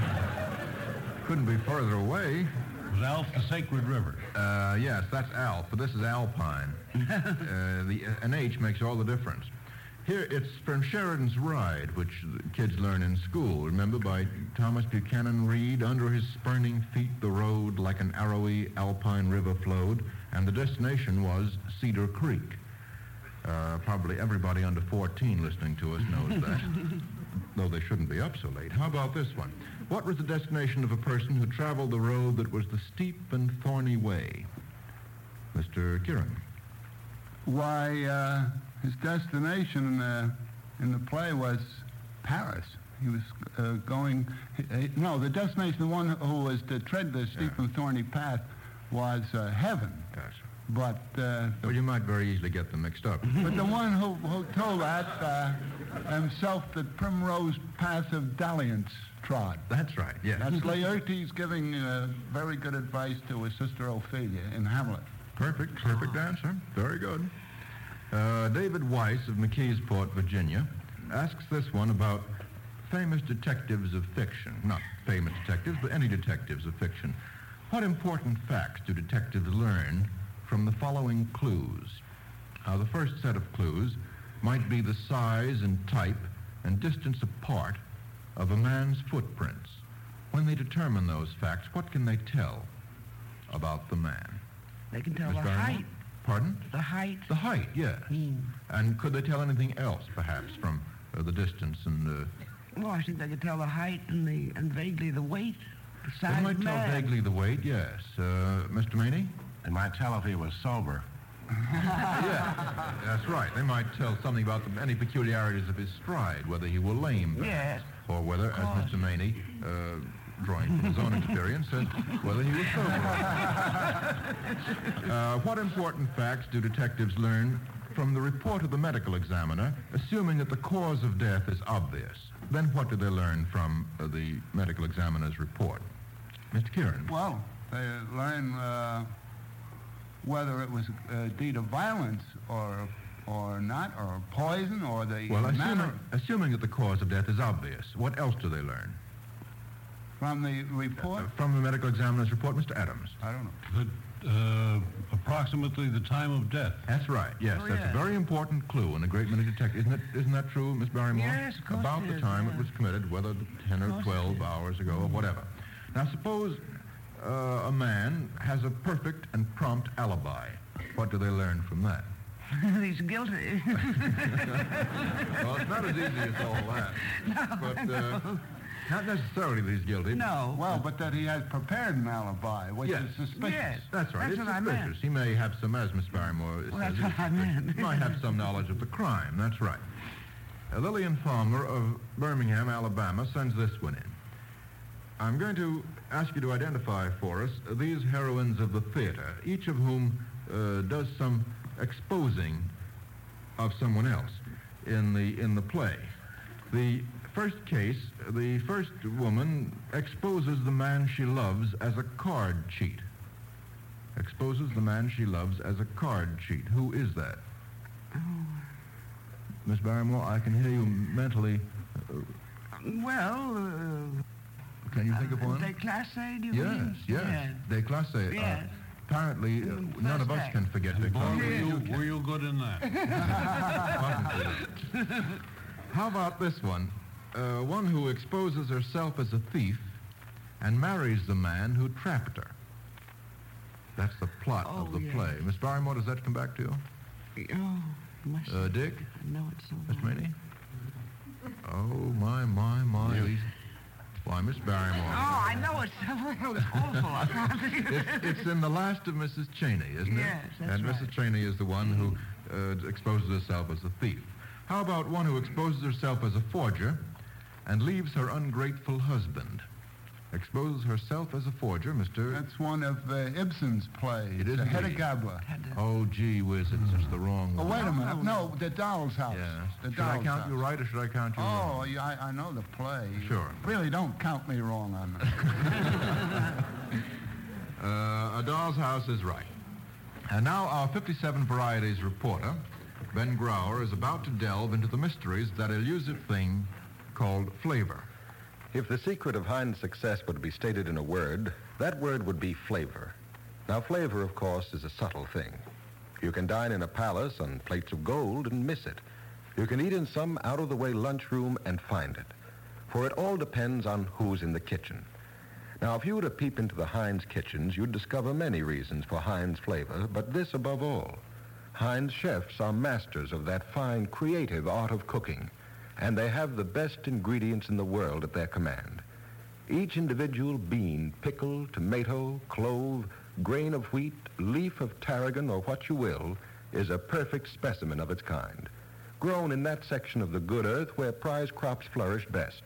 couldn't be further away. Alph the Sacred River. Uh, yes, that's Alph, but this is Alpine. uh, the an H makes all the difference. Here, it's from Sheridan's Ride, which the kids learn in school. Remember, by Thomas Buchanan Read. Under his spurning feet, the road like an arrowy Alpine river flowed, and the destination was Cedar Creek. Uh, probably everybody under 14 listening to us knows that, though they shouldn't be up so late. How about this one? What was the destination of a person who traveled the road that was the steep and thorny way? Mr. Kieran. Why, uh, his destination in the, in the play was Paris. He was uh, going, he- no, the destination, the one who was to tread the steep and thorny path was uh, heaven. Yes. But, uh, Well, you might very easily get them mixed up. but the one who, who told that uh, himself the primrose path of dalliance trod. That's right, yes. That's Laertes giving uh, very good advice to his sister Ophelia in Hamlet. Perfect, perfect answer. Very good. Uh, David Weiss of McKeesport, Virginia, asks this one about famous detectives of fiction. Not famous detectives, but any detectives of fiction. What important facts do detectives learn from the following clues? Now, the first set of clues might be the size and type and distance apart of a man's footprints. When they determine those facts, what can they tell about the man? They can tell Miss the Barrymore? height. Pardon? The height. The height, yes. And could they tell anything else, perhaps, from uh, the distance and uh, Well, I think they could tell the height and the and vaguely the weight, the size they might of tell man. vaguely the weight, yes. Uh, Mr. Maney? They might tell if he was sober. yeah, that's right. They might tell something about the, any peculiarities of his stride, whether he were lame, perhaps, Yes. Or whether, as Mr. Maney, uh, drawing from his own experience, said whether he was sober. Uh, what important facts do detectives learn from the report of the medical examiner, assuming that the cause of death is obvious? Then what do they learn from uh, the medical examiner's report? Mr. Kieran? Well, they learn uh, whether it was a deed of violence or or not, or poison, or the Well, manner assuming, assuming that the cause of death is obvious, what else do they learn? from the report. From the medical examiner's report, Mr. Adams. I don't know. That, uh, approximately the time of death. That's right. Yes, Oh, that's yes. a very important clue in a great many detectives. Isn't it? Isn't that true, Miss Barrymore? Yes, of course About it the is, time yeah. it was committed, whether 10 or 12 hours ago or whatever. Now, suppose uh, a man has a perfect and prompt alibi. What do they learn from that? He's guilty. well, it's not as easy as all that. No, but uh, not necessarily that he's guilty. No. Well, but that he has prepared an alibi, which Yes. is suspicious. Yes. That's right. That's it's what I suspicious. meant. He may have some, as Miss Barrymore Well, says, that's what I meant. he might have some knowledge of the crime. That's right. Uh, Lillian Palmer of Birmingham, Alabama, sends this one in. I'm going to ask you to identify for us these heroines of the theater, each of whom uh, does some exposing of someone else in the in the play. The first case, the first woman exposes the man she loves as a card cheat. Exposes the man she loves as a card cheat. Who is that? Miss Barrymore, I can hear you mentally. Uh, well, uh, can you think of one? they classe, do you Yes, mean? yes. yes. Déclassée. Uh, Yes. Apparently, uh, none of us can forget de Boy, were you, were you good in that? How about this one? Uh, one who exposes herself as a thief and marries the man who trapped her. That's the plot of Oh, the yes. play. Miss Barrymore, does that come back to you? Oh, must Uh, Dick? know it so Miss Maney? Oh, my, my, my. These- Why, Miss Barrymore. Oh, I know it's, it's awful. I can't think of it's, it's in the last of Mrs. Cheyney, isn't it? Yes, that's And right. Mrs. Cheyney is the one who uh, exposes herself as a thief. How about one who exposes herself as a forger and leaves her ungrateful husband? Exposes herself as a forger, Mr. That's one of uh, Ibsen's plays. It is the indeed. Hedda Oh, gee whiz, it's just the wrong Oh, one. wait a minute. No, the Doll's House. Yes. The Should I Doll's count House. you right or should I count you Oh, wrong? yeah, I, I know the play. Sure. Really, don't count me wrong on that. Uh, a doll's house is right. And now our 57 Varieties reporter, Ben Grauer, is about to delve into the mysteries of that elusive thing called flavor. If the secret of Heinz' success were to be stated in a word, that word would be flavor. Now, flavor, of course, is a subtle thing. You can dine in a palace on plates of gold and miss it. You can eat in some out-of-the-way lunchroom and find it. For it all depends on who's in the kitchen. Now, if you were to peep into the Heinz kitchens, you'd discover many reasons for Heinz flavor, but this above all. Heinz chefs are masters of that fine, creative art of cooking, and they have the best ingredients in the world at their command. Each individual bean, pickle, tomato, clove, grain of wheat, leaf of tarragon, or what you will, is a perfect specimen of its kind, grown in that section of the good earth where prize crops flourish best.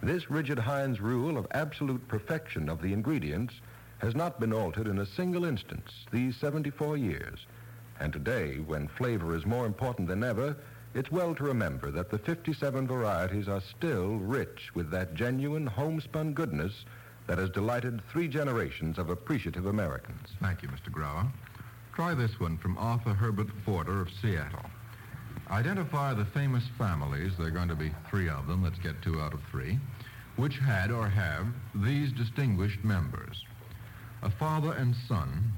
This rigid Heinz rule of absolute perfection of the ingredients has not been altered in a single instance these 74 years. And today, when flavor is more important than ever, it's well to remember that the 57 varieties are still rich with that genuine homespun goodness that has delighted three generations of appreciative Americans. Thank you, Mr. Grauer. Try this one from Arthur Herbert Porter of Seattle. Identify the famous families, there are going to be three of them, let's get two out of three, which had or have these distinguished members. A father and son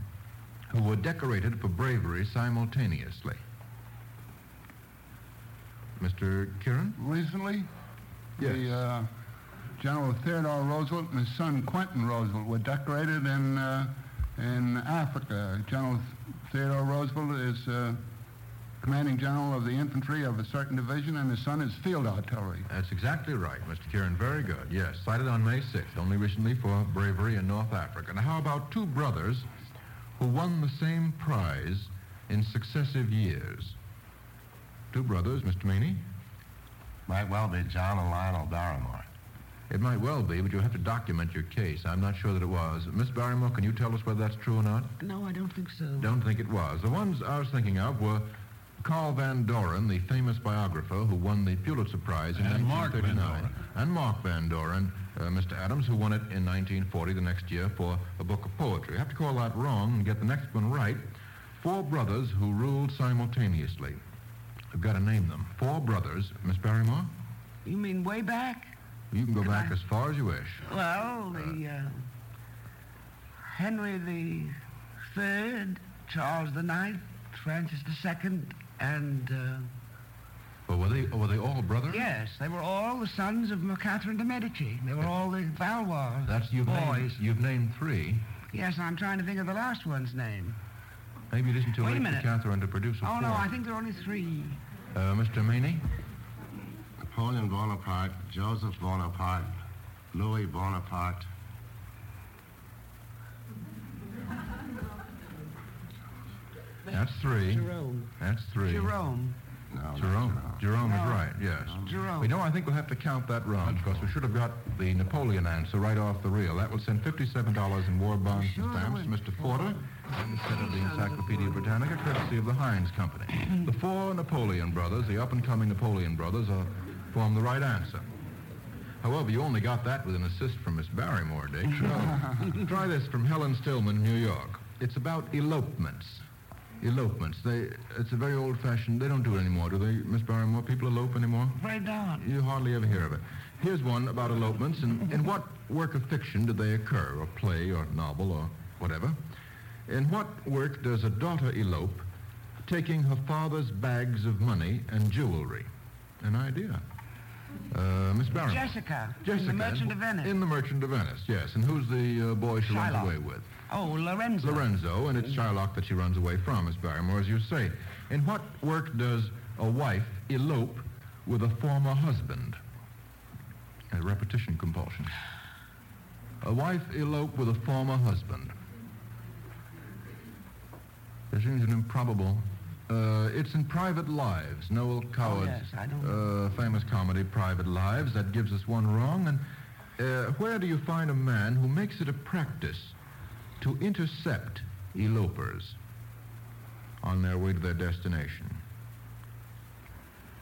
who were decorated for bravery simultaneously. Mr. Kieran? Recently, Yes. the uh, General Theodore Roosevelt and his son Quentin Roosevelt were decorated in uh, in Africa. General Theodore Roosevelt is uh, commanding general of the infantry of a certain division, and his son is field artillery. That's exactly right, Mr. Kieran. Very good. Yes, cited on May 6th, only recently for bravery in North Africa. Now, how about two brothers who won the same prize in successive years? Two brothers, Mr. Maney? Might well be John and Lionel Barrymore. It might well be, but you'll have to document your case. I'm not sure that it was. Miss Barrymore, can you tell us whether that's true or not? No, I don't think so. Don't think it was. The ones I was thinking of were Carl Van Doren, the famous biographer who won the Pulitzer Prize in And Mark Van 1939. Doren. And Mark Van Doren, uh, Mr. Adams, who won it in 1940, the next year, for a book of poetry. You have to call that wrong and get the next one right. Four brothers who ruled simultaneously. I've got to name them. Four brothers. Miss Barrymore? You mean way back? You can go back as far as you wish. Well, the uh, Henry the Third, Charles the Ninth, Francis the Second, and uh, Well, were they, were they all brothers? yes, they were all the sons of Catherine de Medici. They were all the Valois That's you've boys. named, you've named three. Yes, I'm trying to think of the last one's name. Maybe it isn't too Wait a late for. Catherine to produce a Oh no. I think there are only three. Uh, Mr. Maney? Napoleon Bonaparte, Joseph Bonaparte, Louis Bonaparte. That's three. Jerome. That's three. Jerome. No, not Jerome. Jerome is right, yes. Jerome. We know, I think we'll have to count that wrong because we should have got the Napoleon answer right off the reel. That will send $57 in war bonds and stamps Mr. Porter instead of the Encyclopedia Britannica, courtesy of the Heinz Company. The four Napoleon brothers, the up-and-coming Napoleon brothers, are, form the right answer. However, you only got that with an assist from Miss Barrymore, Dick. So try this from Helen Stillman, New York. It's about elopements. Elopements. They, it's a very old-fashioned. They don't do it anymore, do they, Miss Barrymore? People elope anymore? Afraid not. You hardly ever hear of it. Here's one about elopements. And in what work of fiction do they occur, or play, or novel, or whatever? In what work does a daughter elope, taking her father's bags of money and jewelry? An idea. Uh, Miss Barrymore. Jessica. Jessica. In the Merchant of Venice. In the Merchant of Venice, yes. And who's the uh, boy she Shylock. runs away with? Oh, Lorenzo. Lorenzo, and it's Shylock that she runs away from, Miss Barrymore, as you say. In what work does a wife elope with a former husband? A repetition compulsion. A wife elope with a former husband. There seems an improbable. Uh, it's in Private Lives, Noel Coward's yes, I know. uh, famous comedy, Private Lives. That gives us one wrong. And uh, where do you find a man who makes it a practice to intercept elopers on their way to their destination?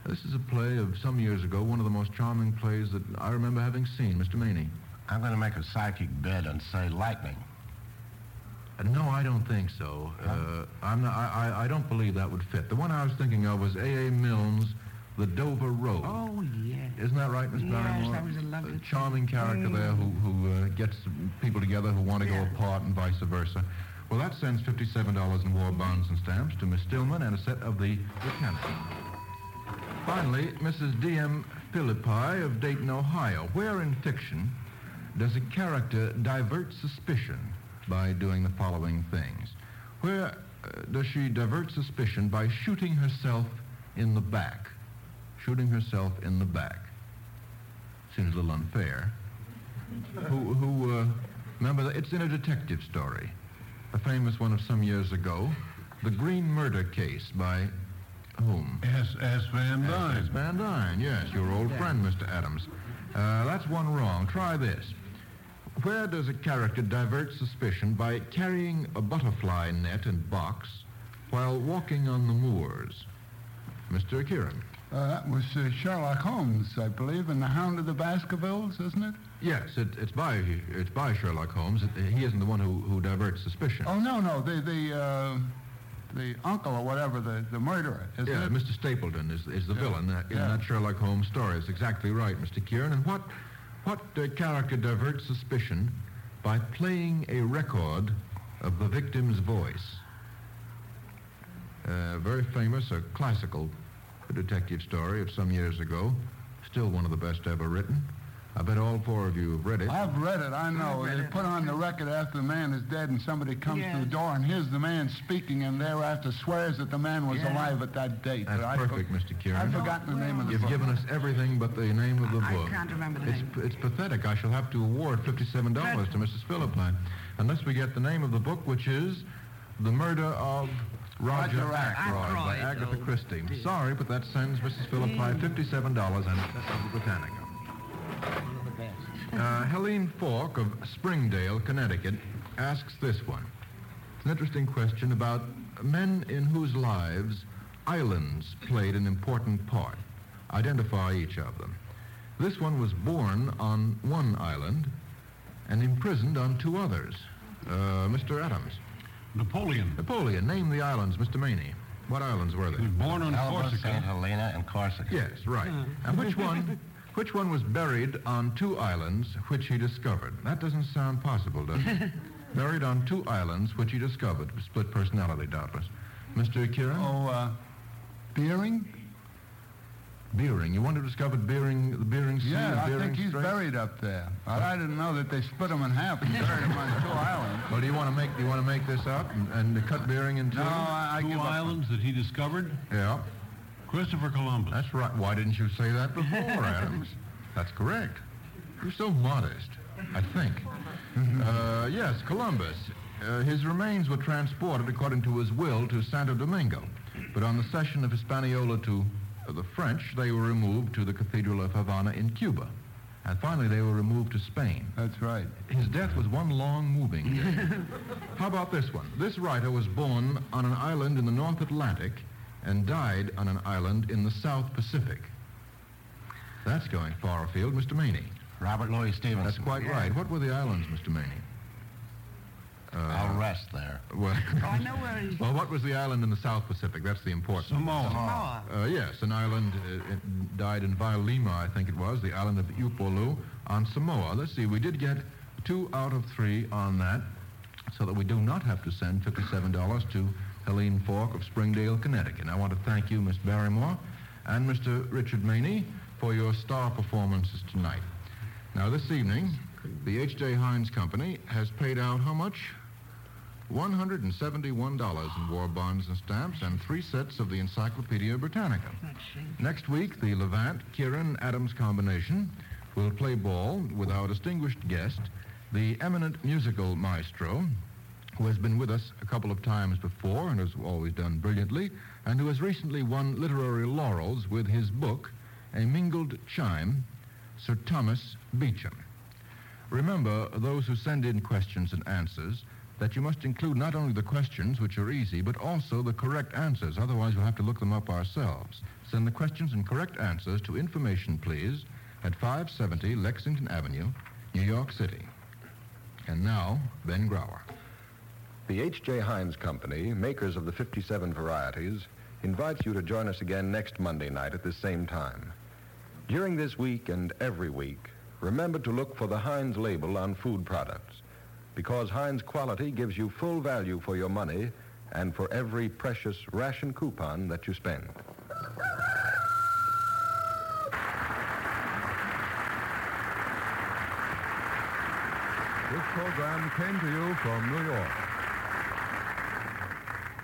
This is a play of some years ago, one of the most charming plays that I remember having seen, Mr. Maney. I'm going to make a psychic bet and say lightning. Uh, No, I don't think so. Uh, I'm not, I, I- I don't believe that would fit. The one I was thinking of was A.A. Milne's The Dover Road. Oh, yeah. Isn't that right, Miss Yes, Barrymore? that was a lovely charming character there who, who uh, gets people together who want to go apart and vice versa. Well, that sends $57 in war bonds and stamps to Miss Stillman and a set of the Britannica. Finally, Mrs. D.M. Philippi of Dayton, Ohio. Where in fiction does a character divert suspicion by doing the following things? Where uh, does she divert suspicion by shooting herself in the back? Shooting herself in the back. Seems a little unfair. who, who uh, remember, that it's in a detective story, a famous one of some years ago, The Green Murder Case by whom? S. S. Van S. Dyne. S. Van Dyne, yes, your old friend, Mr. Adams. Uh, that's one wrong. Try this. Where does a character divert suspicion by carrying a butterfly net and box while walking on the moors? Mr. Kieran. Uh, that was uh, Sherlock Holmes, I believe, in The Hound of the Baskervilles, isn't it? Yes, it, it's by it's by Sherlock Holmes. It, he isn't the one who, who diverts suspicion. Oh, no, no, the, the, uh, the uncle or whatever, the, the murderer, isn't yeah, it? Mr. Stapleton is, is the Yeah. villain in Yeah. that Sherlock Holmes story. It's exactly right, Mr. Kieran. And what, what uh, character diverts suspicion by playing a record of the victim's voice? Uh, very famous, a classical detective story of some years ago. Still one of the best ever written. I bet all four of you have read it. I've read it, I know. read They it. put on the record after the man is dead and somebody comes to Yeah. the door and here's the man speaking and thereafter swears that the man was Yeah. alive at that date. That's But I perfect, Mr. Kieran. I've forgotten the name of the book. You've given us everything but the name of the I book. I can't remember the it's, name. It's pathetic. I shall have to award $57 to Mrs. Philippi unless we get the name of the book, which is The Murder of Roger, Roger Ackroyd, by Ackroyd. Agatha Christie. Sorry, but that sends Mrs. Philippi $57 and a set of the Britannica. Uh, Helene Falk of Springdale, Connecticut, asks this one. It's an interesting question about men in whose lives islands played an important part. Identify each of them. This one was born on one island and imprisoned on two others. Uh, Mr. Adams. Napoleon. Napoleon. Name the islands, Mr. Maney. What islands were they? He was born on Elba, Corsica. St. Helena, and Corsica. Yes, right. And which one? Which one was buried on two islands which he discovered? That doesn't sound possible, does it? buried on two islands which he discovered. Split personality, doubtless. Mr. Kieran? Oh, uh, Bering? Bering. You want to discover Bering, the Bering Sea Yeah, and I Bering think he's Strait? buried up there. But I didn't know that they split him in half and buried him on two islands. Well, do you want to make do you want to make this up and, and cut Bering in two? No, I, I Two give up. islands that he discovered? Yeah. Christopher Columbus. That's right. Why didn't you say that before, Adams? That's correct. You're so modest, I think. Uh, yes, Columbus. Uh, his remains were transported, according to his will, to Santo Domingo. But on the cession of Hispaniola to uh, the French, they were removed to the Cathedral of Havana in Cuba. And finally, they were removed to Spain. That's right. His death was one long moving. How about this one? This writer was born on an island in the North Atlantic and died on an island in the South Pacific. That's going far afield, Mr. Maney. Robert Louis Stevenson. That's quite right. What were the islands, Mr. Maney? Uh, I'll rest there. Well, Oh, I know where he's... well, what was the island in the South Pacific? That's the important. One. Samoa. Uh, yes, an island uh, it died in Vailima, I think it was, the island of Upolu on Samoa. Let's see, we did get two out of three on that, so that we do not have to send $57 to Helene Falk of Springdale, Connecticut. I want to thank you, Miss Barrymore, and Mr. Richard Maney for your star performances tonight. Now, this evening, the H.J. Heinz Company has paid out how much? $171 in war bonds and stamps and three sets of the Encyclopedia Britannica. Next week, the Levant Kieran Adams combination will play ball with our distinguished guest, the eminent musical maestro, who has been with us a couple of times before and has always done brilliantly, and who has recently won literary laurels with his book, A Mingled Chime, Sir Thomas Beecham. Remember, those who send in questions and answers, that you must include not only the questions, which are easy, but also the correct answers. Otherwise, we'll have to look them up ourselves. Send the questions and correct answers to information, please, at 570 Lexington Avenue, New York City. And now, Ben Grauer. The H.J. Heinz Company, makers of the 57 varieties, invites you to join us again next Monday night at the same time. During this week and every week, remember to look for the Heinz label on food products because Heinz quality gives you full value for your money and for every precious ration coupon that you spend. This program came to you from New York.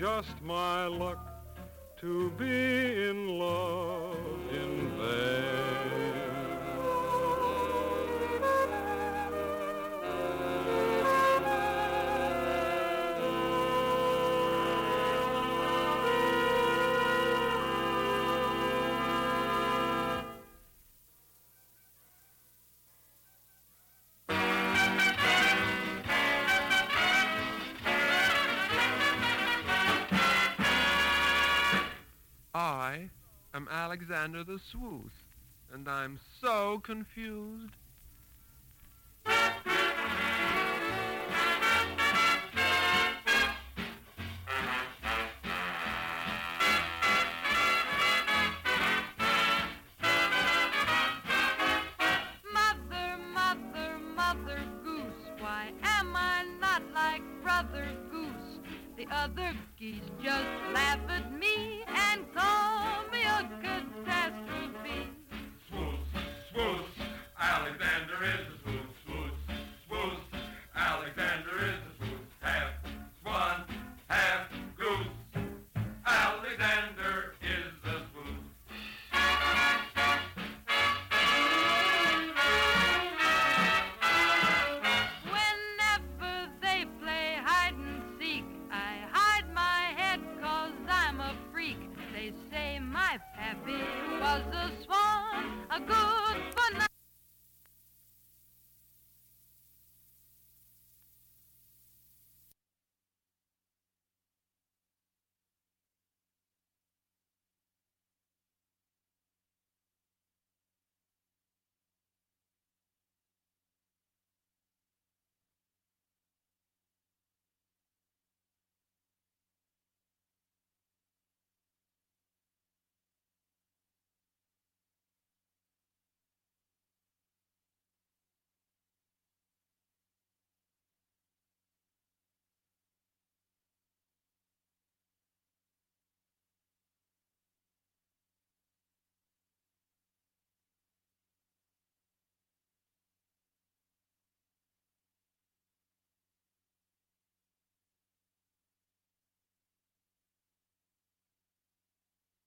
Just my luck to be in love Swooth, and I'm so confused.